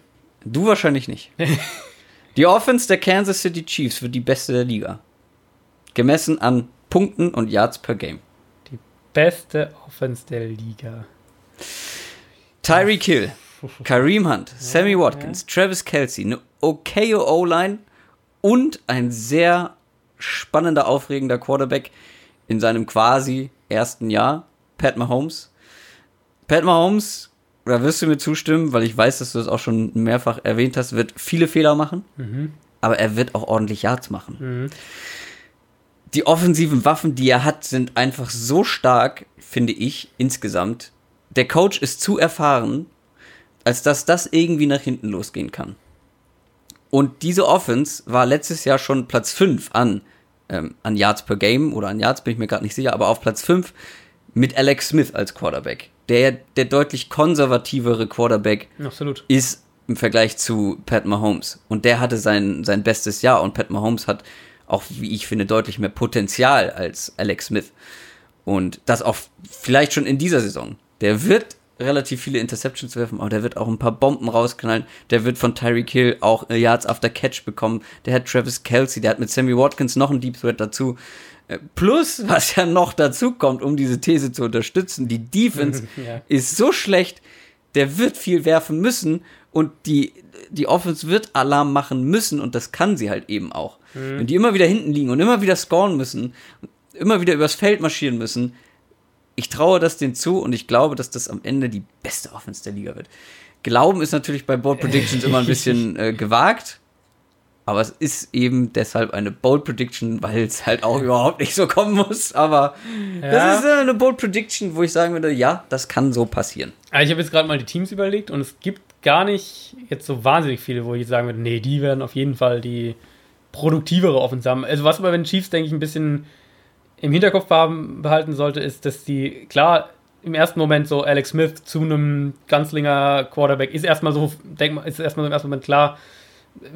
Du wahrscheinlich nicht. Die Offense der Kansas City Chiefs wird die beste der Liga. Gemessen an Punkten und Yards per Game.
Beste Offense der Liga.
Tyreek Hill, Kareem Hunt, Sammy Watkins, Travis Kelsey, eine okaye O-Line und ein sehr spannender, aufregender Quarterback in seinem quasi ersten Jahr, Pat Mahomes. Pat Mahomes, da wirst du mir zustimmen, weil ich weiß, dass du das auch schon mehrfach erwähnt hast, wird viele Fehler machen, aber er wird auch ordentlich Yards machen. Die offensiven Waffen, die er hat, sind einfach so stark, finde ich, insgesamt. Der Coach ist zu erfahren, als dass das irgendwie nach hinten losgehen kann. Und diese Offense war letztes Jahr schon Platz 5 an, ähm, an Yards per Game oder an Yards bin ich mir gerade nicht sicher, aber auf Platz 5 mit Alex Smith als Quarterback. Der, der deutlich konservativere Quarterback
Absolut.
ist im Vergleich zu Pat Mahomes. Und der hatte sein, sein bestes Jahr. Und Pat Mahomes hat auch, wie ich finde, deutlich mehr Potenzial als Alex Smith. Und das auch vielleicht schon in dieser Saison. Der wird relativ viele Interceptions werfen, aber der wird auch ein paar Bomben rausknallen. Der wird von Tyreek Hill auch äh, Yards after Catch bekommen. Der hat Travis Kelsey, der hat mit Sammy Watkins noch einen Deep Threat dazu. Äh, Plus, was ja noch dazu kommt, um diese These zu unterstützen, die Defense
Ja.
ist so schlecht, der wird viel werfen müssen und die, die Offense wird Alarm machen müssen und das kann sie halt eben auch. Wenn die immer wieder hinten liegen und immer wieder scoren müssen, immer wieder übers Feld marschieren müssen, ich traue das denen zu und ich glaube, dass das am Ende die beste Offense der Liga wird. Glauben ist natürlich bei Bold Predictions immer ein bisschen äh, gewagt, aber es ist eben deshalb eine Bold Prediction, weil es halt auch überhaupt nicht so kommen muss. Aber
Ja.
das ist äh, eine Bold Prediction, wo ich sagen würde, ja, das kann so passieren.
Also ich habe jetzt gerade mal die Teams überlegt und es gibt gar nicht jetzt so wahnsinnig viele, wo ich sagen würde, nee, die werden auf jeden Fall die produktivere Offense haben. Also was aber wenn Chiefs, denke ich, ein bisschen im Hinterkopf behalten sollte, ist, dass die, klar, im ersten Moment so Alex Smith zu einem Ganzlinger Quarterback ist erstmal so, denk mal, ist erstmal so im ersten Moment klar,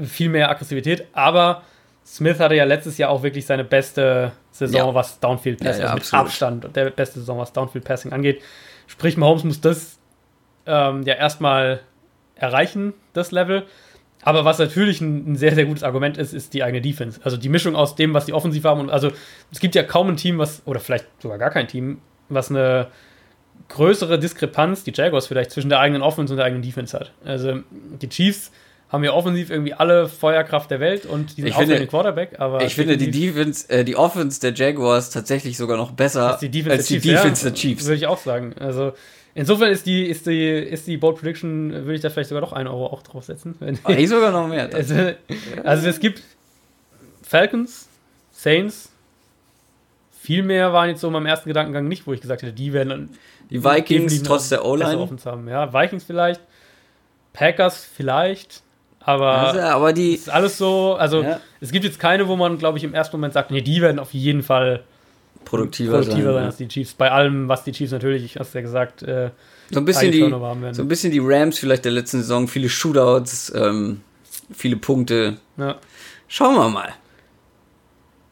viel mehr Aggressivität, aber Smith hatte ja letztes Jahr auch wirklich seine beste Saison,
Ja.
was Downfield Passing,
Ja, ja,
also mit. Abstand der beste Saison, was Downfield Passing angeht. Sprich, Mahomes muss das ähm, ja erstmal erreichen, das Level. Aber was natürlich ein, ein sehr, sehr gutes Argument ist, ist die eigene Defense. Also die Mischung aus dem, was die offensiv haben. Und also es gibt ja kaum ein Team, was, oder vielleicht sogar gar kein Team, was eine größere Diskrepanz, die Jaguars vielleicht, zwischen der eigenen Offense und der eigenen Defense hat. Also die Chiefs haben ja offensiv irgendwie alle Feuerkraft der Welt und die sind
Ich
auch
finde-
den Quarterback, aber
Ich finde die Defense, äh, die Offense der Jaguars tatsächlich sogar noch besser
als die Defense
als
der Chiefs,
Defense
ja,
der Chiefs.
Würde ich auch sagen. Also Insofern ist die, ist die, ist die Bold Prediction, würde ich da vielleicht sogar noch einen Euro auch draufsetzen. Wenn,
Ah, ich sogar noch mehr.
also, also es gibt Falcons, Saints, viel mehr waren jetzt so in meinem ersten Gedankengang nicht, wo ich gesagt hätte, die werden
Die Vikings trotz der O-Line.
Haben. Ja, Vikings vielleicht, Packers vielleicht, aber
Also, aber die,
ist alles so, also
Ja.
es gibt jetzt keine, wo man, glaube ich, im ersten Moment sagt, nee, die werden auf jeden Fall
produktiver,
produktiver sein
sein.
als die Chiefs. Bei allem, was die Chiefs natürlich, ich hast ja gesagt, äh,
So ein bisschen die, so ein bisschen die Rams vielleicht der letzten Saison, viele Shootouts, ähm, viele Punkte.
ja.
Schauen wir mal.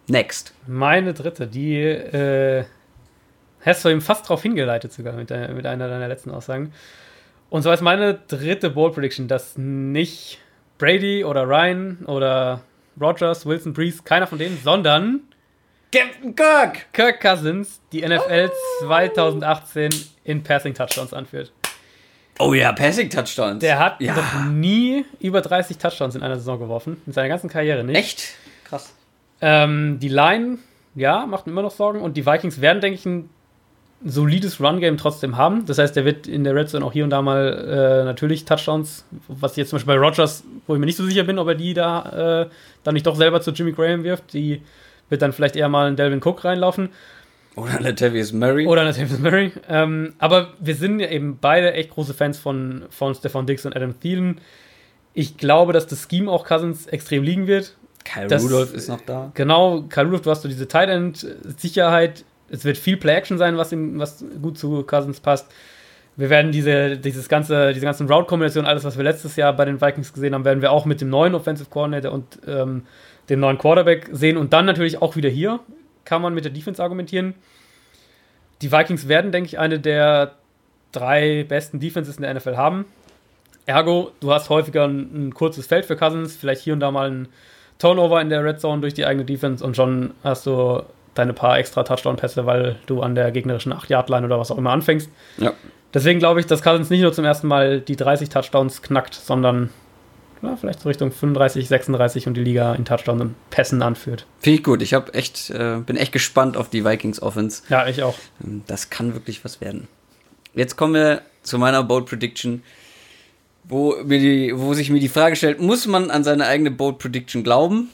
Next.
Meine dritte, die äh, hast du eben fast drauf hingeleitet sogar mit, der, mit einer deiner letzten Aussagen. Und zwar ist meine dritte Bold Prediction, dass nicht Brady oder Ryan oder Rogers, Wilson, Breeze, keiner von denen, sondern
Captain Kirk!
Kirk Cousins die NFL 2018 in Passing Touchdowns anführt.
Oh ja, Passing Touchdowns.
Der hat
ja.
noch nie über 30 Touchdowns in einer Saison geworfen, in seiner ganzen Karriere nicht.
Echt? Krass.
Ähm, die Line, ja, macht mir immer noch Sorgen. Und die Vikings werden, denke ich, ein solides Run-Game trotzdem haben. Das heißt, der wird in der Red Zone auch hier und da mal äh, natürlich Touchdowns, was jetzt zum Beispiel bei Rogers, wo ich mir nicht so sicher bin, ob er die da äh, dann nicht doch selber zu Jimmy Graham wirft. Die wird dann vielleicht eher mal in Delvin Cook reinlaufen.
Oder Latavius Murray.
Oder natürlich Murray. Ähm, aber wir sind ja eben beide echt große Fans von, von Stefan Dix und Adam Thielen. Ich glaube, dass das Scheme auch Cousins extrem liegen wird.
Kyle
das-
Rudolph ist noch da.
Genau, Karl Rudolph, du hast so diese Tight End Sicherheit. Es wird viel Play Action sein, was ihm, was gut zu Cousins passt. Wir werden diese, dieses ganze, diese ganzen Route-Kombinationen, alles, was wir letztes Jahr bei den Vikings gesehen haben, werden wir auch mit dem neuen Offensive Coordinator und ähm, dem neuen Quarterback sehen. Und dann natürlich auch wieder hier kann man mit der Defense argumentieren. Die Vikings werden, denke ich, eine der drei besten Defenses in der NFL haben. Ergo, du hast häufiger ein, ein kurzes Feld für Cousins, vielleicht hier und da mal ein Turnover in der Red Zone durch die eigene Defense und schon hast du deine paar extra Touchdown-Pässe, weil du an der gegnerischen 8-Yard-Line oder was auch immer anfängst.
Ja.
Deswegen glaube ich, dass Cousins nicht nur zum ersten Mal die 30 Touchdowns knackt, sondern ja, vielleicht so Richtung 35, 36 und die Liga in Touchdowns und Pässen anführt.
Finde ich gut. Ich hab echt, äh, bin echt gespannt auf die Vikings Offense.
Ja, ich auch.
Ähm, Das kann wirklich was werden. Jetzt kommen wir zu meiner Bold Prediction, wo, mir die, wo sich mir die Frage stellt, muss man an seine eigene Bold Prediction glauben?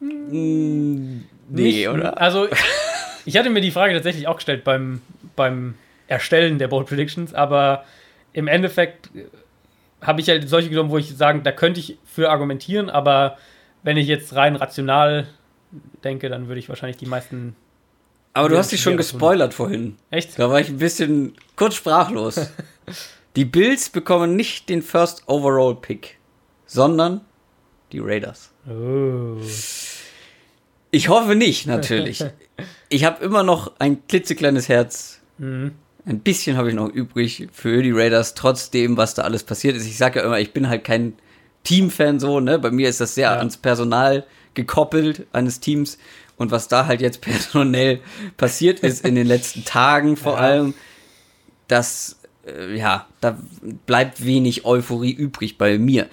Mm, Nee,
Nicht-
oder?
Also, ich hatte mir die Frage tatsächlich auch gestellt beim, beim Erstellen der Bold Predictions, aber im Endeffekt habe ich halt solche genommen, wo ich sagen, da könnte ich für argumentieren, aber wenn ich jetzt rein rational denke, dann würde ich wahrscheinlich die meisten.
Aber du hast dich schon gespoilert vorhin.
Echt?
Da war ich ein bisschen kurz sprachlos. die Bills bekommen nicht den First Overall Pick, sondern die Raiders.
Oh.
Ich hoffe nicht, natürlich. ich habe immer noch ein klitzekleines Herz.
Mhm.
Ein bisschen habe ich noch übrig für die Raiders, trotzdem, was da alles passiert ist. Ich sage ja immer, ich bin halt kein Teamfan so, ne? Bei mir ist das sehr
Ja.
ans Personal gekoppelt eines Teams. Und was da halt jetzt personell passiert ist in den letzten Tagen vor
Ja.
allem, das, äh, ja, da bleibt wenig Euphorie übrig bei mir.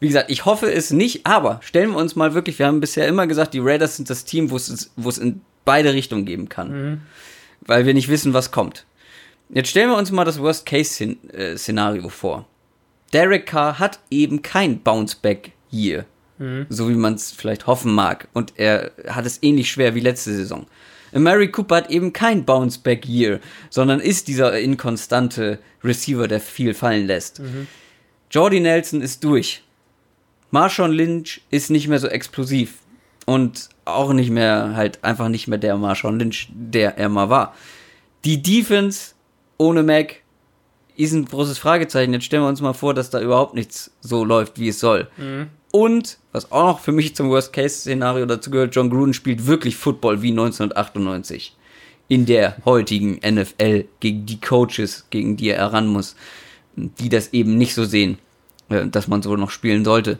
Wie gesagt, ich hoffe es nicht, aber stellen wir uns mal wirklich, wir haben bisher immer gesagt, die Raiders sind das Team, wo es, wo es in beide Richtungen geben kann. Weil wir nicht wissen, was kommt. Jetzt stellen wir uns mal das Worst-Case-Szenario vor. Derek Carr hat eben kein Bounce-Back-Year, so wie man es vielleicht hoffen mag. Und er hat es ähnlich schwer wie letzte Saison. Mary Cooper hat eben kein Bounce-Back-Year, sondern ist dieser inkonstante Receiver, der viel fallen lässt. Jordy Nelson ist durch. Marshawn Lynch ist nicht mehr so explosiv. Und auch nicht mehr, halt einfach nicht mehr der Marshawn Lynch, der er mal war. Die Defense ohne Mac ist ein großes Fragezeichen. Jetzt stellen wir uns mal vor, dass da überhaupt nichts so läuft, wie es soll. Und, was auch noch für mich zum Worst-Case-Szenario dazu gehört, John Gruden spielt wirklich Football wie 1998. In der heutigen NFL gegen die Coaches, gegen die er heran muss, die das eben nicht so sehen, äh, dass man so noch spielen sollte.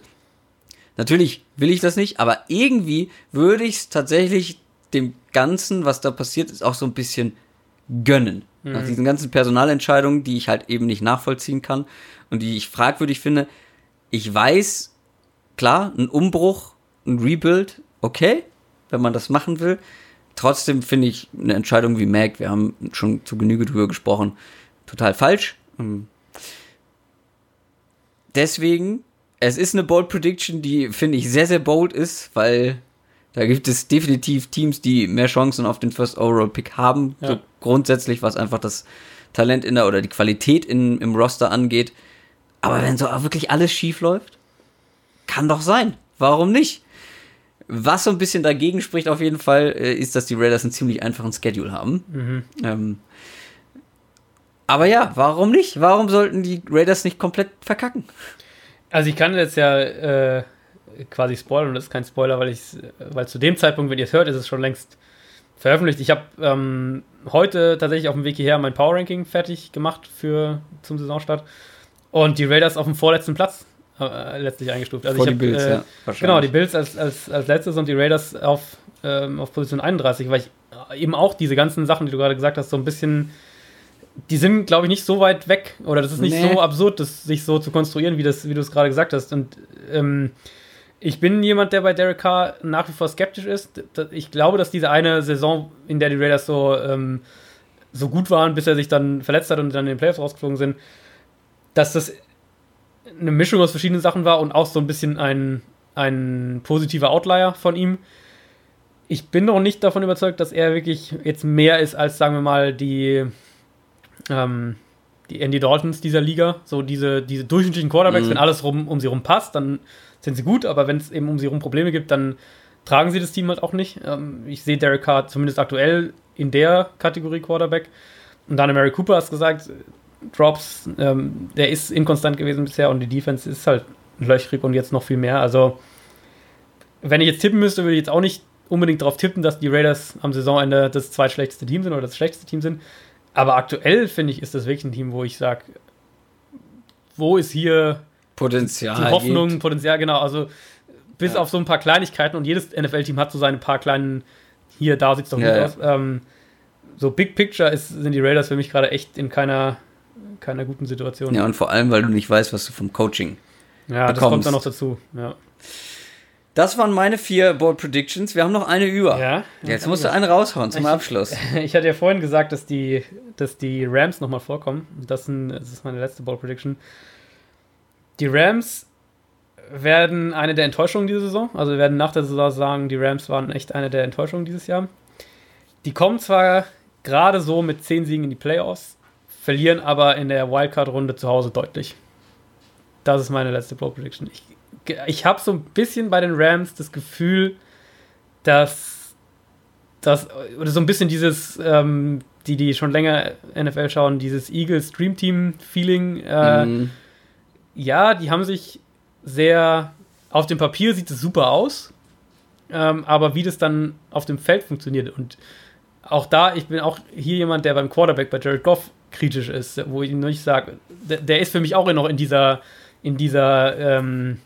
Natürlich will ich das nicht, aber irgendwie würde ich es tatsächlich dem Ganzen, was da passiert ist, auch so ein bisschen gönnen. Nach diesen ganzen Personalentscheidungen, die ich halt eben nicht nachvollziehen kann und die ich fragwürdig finde. Ich weiß, klar, ein Umbruch, ein Rebuild, okay, wenn man das machen will. Trotzdem finde ich eine Entscheidung wie Mac, wir haben schon zu Genüge drüber gesprochen, total falsch. Ähm, deswegen, es ist eine Bold Prediction, die finde ich sehr, sehr bold ist, weil da gibt es definitiv Teams, die mehr Chancen auf den First Overall Pick haben. Ja. So grundsätzlich, was einfach das Talent in der oder die Qualität in, im Roster angeht. Aber wenn so wirklich alles schief läuft, kann doch sein. Warum nicht? Was so ein bisschen dagegen spricht auf jeden Fall, äh, ist, dass die Raiders einen ziemlich einfachen Schedule haben. Mhm. Ähm, aber ja, warum nicht? Warum sollten die Raiders nicht komplett verkacken?
Also ich kann jetzt ja äh, quasi spoilern, und das ist kein Spoiler, weil ich weil zu dem Zeitpunkt, wenn ihr es hört, ist es schon längst veröffentlicht. Ich habe ähm, heute tatsächlich auf dem Weg hierher mein Power Ranking fertig gemacht für zum Saisonstart und die Raiders auf dem vorletzten Platz äh, letztlich eingestuft. Also
Vor
ich
die Bills,
äh,
ja,
genau die Bills als, als, als letztes und die Raiders auf, ähm, auf Position 31, weil ich eben auch diese ganzen Sachen, die du gerade gesagt hast, so ein bisschen die sind, glaube ich, nicht so weit weg oder das ist nicht nee. so absurd, das sich so zu konstruieren, wie, das, wie du es gerade gesagt hast. Und ähm, ich bin jemand, der bei Derek Carr nach wie vor skeptisch ist. Ich glaube, dass diese eine Saison, in der die Raiders so, ähm, so gut waren, bis er sich dann verletzt hat und dann in den Playoffs rausgeflogen sind, dass das eine Mischung aus verschiedenen Sachen war und auch so ein bisschen ein, ein positiver Outlier von ihm. Ich bin noch nicht davon überzeugt, dass er wirklich jetzt mehr ist als, sagen wir mal, die, ähm, die Andy Daltons dieser Liga. So diese, diese durchschnittlichen Quarterbacks, mhm. wenn alles rum, um sie rum passt, dann sind sie gut, aber wenn es eben um sie herum Probleme gibt, dann tragen sie das Team halt auch nicht. Ähm, ich sehe Derek Carr zumindest aktuell in der Kategorie Quarterback. Und dann Mary Cooper hast gesagt, Drops, ähm, der ist inkonstant gewesen bisher und die Defense ist halt löchrig und jetzt noch viel mehr. Also, wenn ich jetzt tippen müsste, würde ich jetzt auch nicht unbedingt darauf tippen, dass die Raiders am Saisonende das zweitschlechteste Team sind oder das schlechteste Team sind. Aber aktuell finde ich, ist das wirklich ein Team, wo ich sage, wo ist hier
Potenzial.
Die Hoffnung, gibt. Potenzial, genau. Also bis ja. auf so ein paar Kleinigkeiten und jedes NFL-Team hat so seine paar kleinen, hier, da sieht es doch ja, gut aus. Ähm, so Big Picture ist, sind die Raiders für mich gerade echt in keiner, keiner guten Situation.
Ja, und vor allem, weil du nicht weißt, was du vom Coaching
Ja, bekommst. das kommt dann noch dazu. Ja.
Das waren meine vier Board Predictions. Wir haben noch eine über.
Ja.
Jetzt musst du eine raushauen zum
ich,
Abschluss.
Ich hatte ja vorhin gesagt, dass die, dass die Rams nochmal vorkommen. Das, sind, das ist meine letzte Board Prediction. Die Rams werden eine der Enttäuschungen diese Saison. Also wir werden nach der Saison sagen, die Rams waren echt eine der Enttäuschungen dieses Jahr. Die kommen zwar gerade so mit 10 Siegen in die Playoffs, verlieren aber in der Wildcard-Runde zu Hause deutlich. Das ist meine letzte Pro Prediction. Ich, ich habe so ein bisschen bei den Rams das Gefühl, dass das, oder so ein bisschen dieses, ähm, die, die schon länger NFL schauen, dieses Eagles Dream Team Feeling. Äh, mm ja, die haben sich sehr. Auf dem Papier sieht es super aus, ähm, aber wie das dann auf dem Feld funktioniert und auch da, ich bin auch hier jemand, der beim Quarterback bei Jared Goff kritisch ist, wo ich nicht sage, der, der, ist für mich auch noch in dieser, in dieser ähm,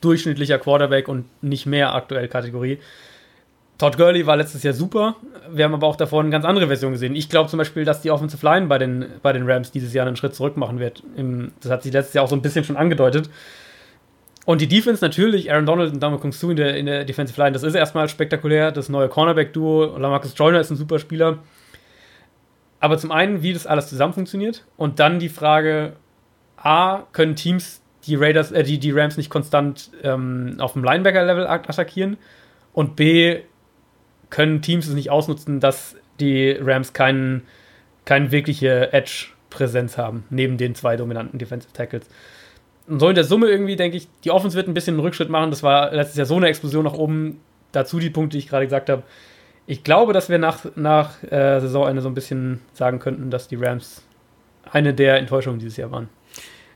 durchschnittlicher Quarterback und nicht mehr aktuell Kategorie. Todd Gurley war letztes Jahr super. Wir haben aber auch davor eine ganz andere Version gesehen. Ich glaube zum Beispiel, dass die Offensive Line bei den, bei den Rams dieses Jahr einen Schritt zurück machen wird. Im, das hat sich letztes Jahr auch so ein bisschen schon angedeutet. Und die Defense natürlich, Aaron Donald und Damo Kung Su in der, in der Defensive Line, das ist erstmal spektakulär. Das neue Cornerback-Duo, Lamarcus Joyner ist ein super Spieler. Aber zum einen, wie das alles zusammen funktioniert. Und dann die Frage: A, können Teams die Raiders, äh, die, die Rams nicht konstant ähm, auf dem Linebacker-Level attackieren? Und B, können Teams es nicht ausnutzen, dass die Rams keinen, keine wirkliche Edge-Präsenz haben, neben den zwei dominanten Defensive Tackles. Und so in der Summe irgendwie denke ich, die Offense wird ein bisschen einen Rückschritt machen. Das war letztes Jahr so eine Explosion nach oben. Dazu die Punkte, die ich gerade gesagt habe. Ich glaube, dass wir nach, nach äh, Saisonende so ein bisschen sagen könnten, dass die Rams eine der Enttäuschungen dieses Jahr waren.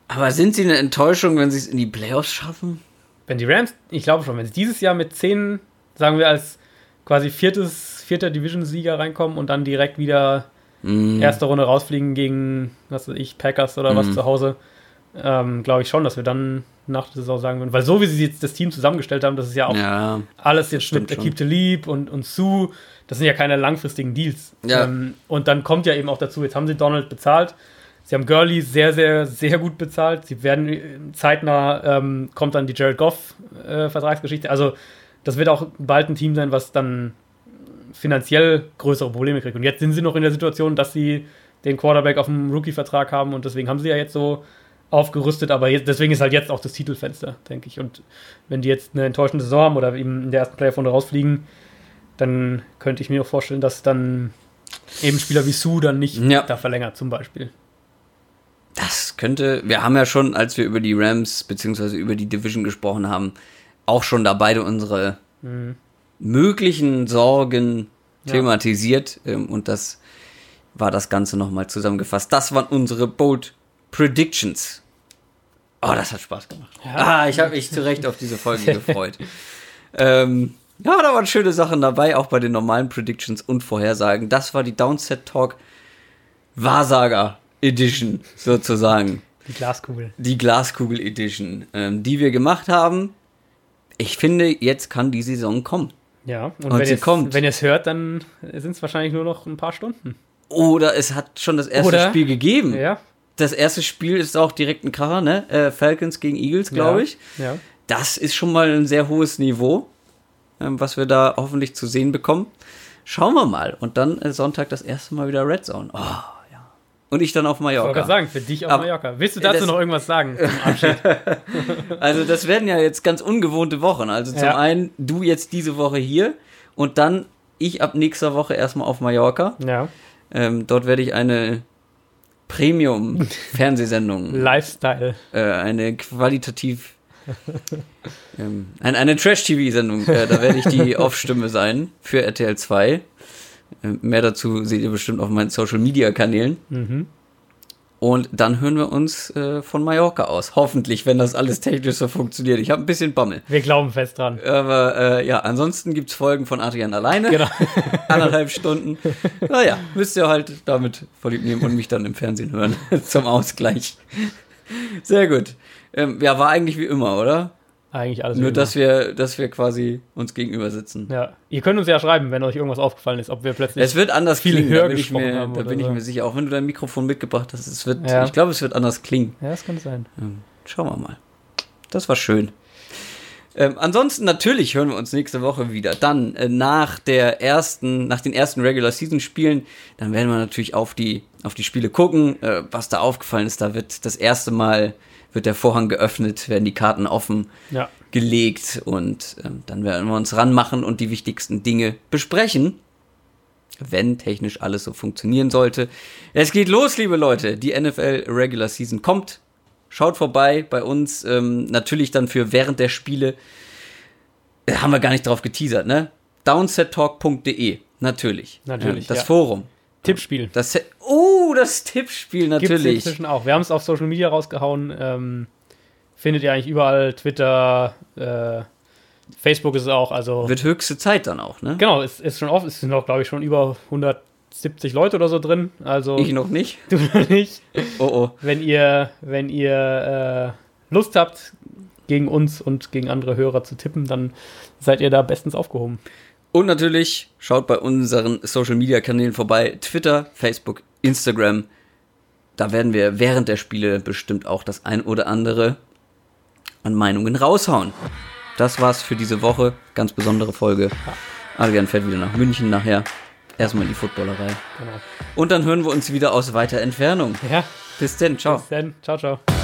Aber sind sie eine Enttäuschung, wenn sie es in die Playoffs schaffen?
Wenn die Rams, ich glaube schon, wenn sie dieses Jahr mit zehn, sagen wir als quasi viertes, vierter Division-Sieger reinkommen und dann direkt wieder mm. erste Runde rausfliegen gegen, was weiß ich, Packers oder mm. was zu Hause, ähm, glaube ich schon, dass wir dann nach der Saison sagen würden. Weil so wie sie jetzt das Team zusammengestellt haben, das ist ja auch
ja,
alles jetzt mit the Leap und, und Sue, das sind ja keine langfristigen Deals.
Ja. Ähm,
und dann kommt ja eben auch dazu, jetzt haben sie Donald bezahlt. Sie haben Gurley sehr, sehr, sehr gut bezahlt. Sie werden zeitnah ähm, kommt dann die Jared Goff äh, Vertragsgeschichte. Also das wird auch bald ein Team sein, was dann finanziell größere Probleme kriegt. Und jetzt sind sie noch in der Situation, dass sie den Quarterback auf dem Rookie-Vertrag haben und deswegen haben sie ja jetzt so aufgerüstet, aber jetzt, deswegen ist halt jetzt auch das Titelfenster, denke ich. Und wenn die jetzt eine enttäuschende Saison haben oder eben in der ersten Playoff-Runde rausfliegen, dann könnte ich mir auch vorstellen, dass dann eben Spieler wie Sue dann nicht
Ja.
da verlängert, zum Beispiel.
Das könnte, wir haben ja schon, als wir über die Rams beziehungsweise über die Division gesprochen haben, auch schon da beide unsere möglichen Sorgen
Ja.
thematisiert ähm, und das war das Ganze nochmal zusammengefasst. Das waren unsere Bold Predictions. Oh, das hat Spaß gemacht. Ah, ich habe mich zu Recht auf diese Folge gefreut. Ähm, ja, da waren schöne Sachen dabei, auch bei den normalen Predictions und Vorhersagen. Das war die Downset Talk Wahrsager Edition sozusagen.
Die Glaskugel.
Die Glaskugel Edition, ähm, die wir gemacht haben. Ich finde, jetzt kann die Saison kommen.
Ja, und,
Und
wenn,
sie
ihr
kommt.
wenn ihr es hört, dann sind es wahrscheinlich nur noch ein paar Stunden.
Oder es hat schon das erste
Oder?
Spiel gegeben.
Ja,
Das erste Spiel ist auch direkt ein Kracher, ne? Äh, Falcons gegen Eagles, glaube
Ja.
ich.
ja.
Das ist schon mal ein sehr hohes Niveau, ähm, was wir da hoffentlich zu sehen bekommen. Schauen wir mal. Und dann äh, Sonntag das erste Mal wieder Red Zone. Oh. Und ich dann auf
Ich wollte
Mallorca.
gerade sagen, für dich auf
Aber-
Mallorca. Willst du dazu
das-
noch irgendwas sagen zum Abschied?
Also das werden ja jetzt ganz ungewohnte Wochen. Also zum
Ja.
einen du jetzt diese Woche hier und dann ich ab nächster Woche erstmal auf Mallorca.
ja,
Ähm, dort werde ich eine Premium-Fernsehsendung,
Lifestyle.
äh, eine qualitativ, ähm, ein, eine Trash-TV-Sendung, äh, da werde ich die Off-Stimme sein für RTL 2. Mehr dazu seht ihr bestimmt auf meinen Social-Media-Kanälen.
Mhm.
Und dann hören wir uns äh, von Mallorca aus. Hoffentlich, wenn das alles technisch so funktioniert. Ich habe ein bisschen Bammel.
Wir glauben fest dran.
Aber äh, ja, ansonsten gibt's Folgen von Adrian alleine.
Genau.
Anderthalb Stunden. Naja, müsst ihr halt damit vorlieb nehmen und mich dann im Fernsehen hören. Zum Ausgleich. Sehr gut. Ähm, ja, war eigentlich wie immer, oder?
Eigentlich alles.
Nur, dass wir, dass wir quasi uns gegenüber sitzen.
Ja. Ihr könnt uns ja schreiben, wenn euch irgendwas aufgefallen ist, ob wir plötzlich.
Es wird anders
viel
klingen,
höher
da bin ich mir,
haben
da bin ich
so.
mir sicher. Auch wenn du dein Mikrofon mitgebracht hast, es wird,
Ja.
ich glaube, es wird anders klingen.
ja, das könnte sein.
Ähm, Schauen wir mal. Das war schön. Ähm, ansonsten natürlich hören wir uns nächste Woche wieder. Dann äh, nach der ersten, nach den ersten Regular Season Spielen, dann werden wir natürlich auf die auf die Spiele gucken, äh, was da aufgefallen ist. Da wird das erste Mal wird der Vorhang geöffnet, werden die Karten offen
Ja.
gelegt und ähm, dann werden wir uns ranmachen und die wichtigsten Dinge besprechen. Wenn technisch alles so funktionieren sollte. Es geht los, liebe Leute. Die NFL Regular Season kommt. Schaut vorbei bei uns. Ähm, natürlich dann für während der Spiele. Äh, haben wir gar nicht drauf geteasert, ne? Downsettalk.de. Natürlich.
Natürlich,
Ja, das
ja.
Forum.
Tippspiel.
Das, oh, das Tippspiel
Gibt's
natürlich.
inzwischen auch. Wir haben es auf Social Media rausgehauen. Ähm, findet ihr eigentlich überall. Twitter, äh, Facebook ist es auch. Also
Wird höchste Zeit dann auch, ne?
genau, es ist schon oft. Es sind auch, glaube ich, schon über 170 Leute oder so drin. Also
Ich noch nicht.
du noch nicht.
Oh, oh.
Wenn ihr, wenn ihr äh, Lust habt, gegen uns und gegen andere Hörer zu tippen, dann seid ihr da bestens aufgehoben.
Und natürlich schaut bei unseren Social Media Kanälen vorbei: Twitter, Facebook, Instagram. Da werden wir während der Spiele bestimmt auch das ein oder andere an Meinungen raushauen. Das war's für diese Woche. Ganz besondere Folge. Adrian fährt wieder nach München nachher. Erstmal in die Footballerei.
Genau.
Und dann hören wir uns wieder aus weiter Entfernung.
Ja,
Bis denn, ciao.
bis dann. Ciao, ciao.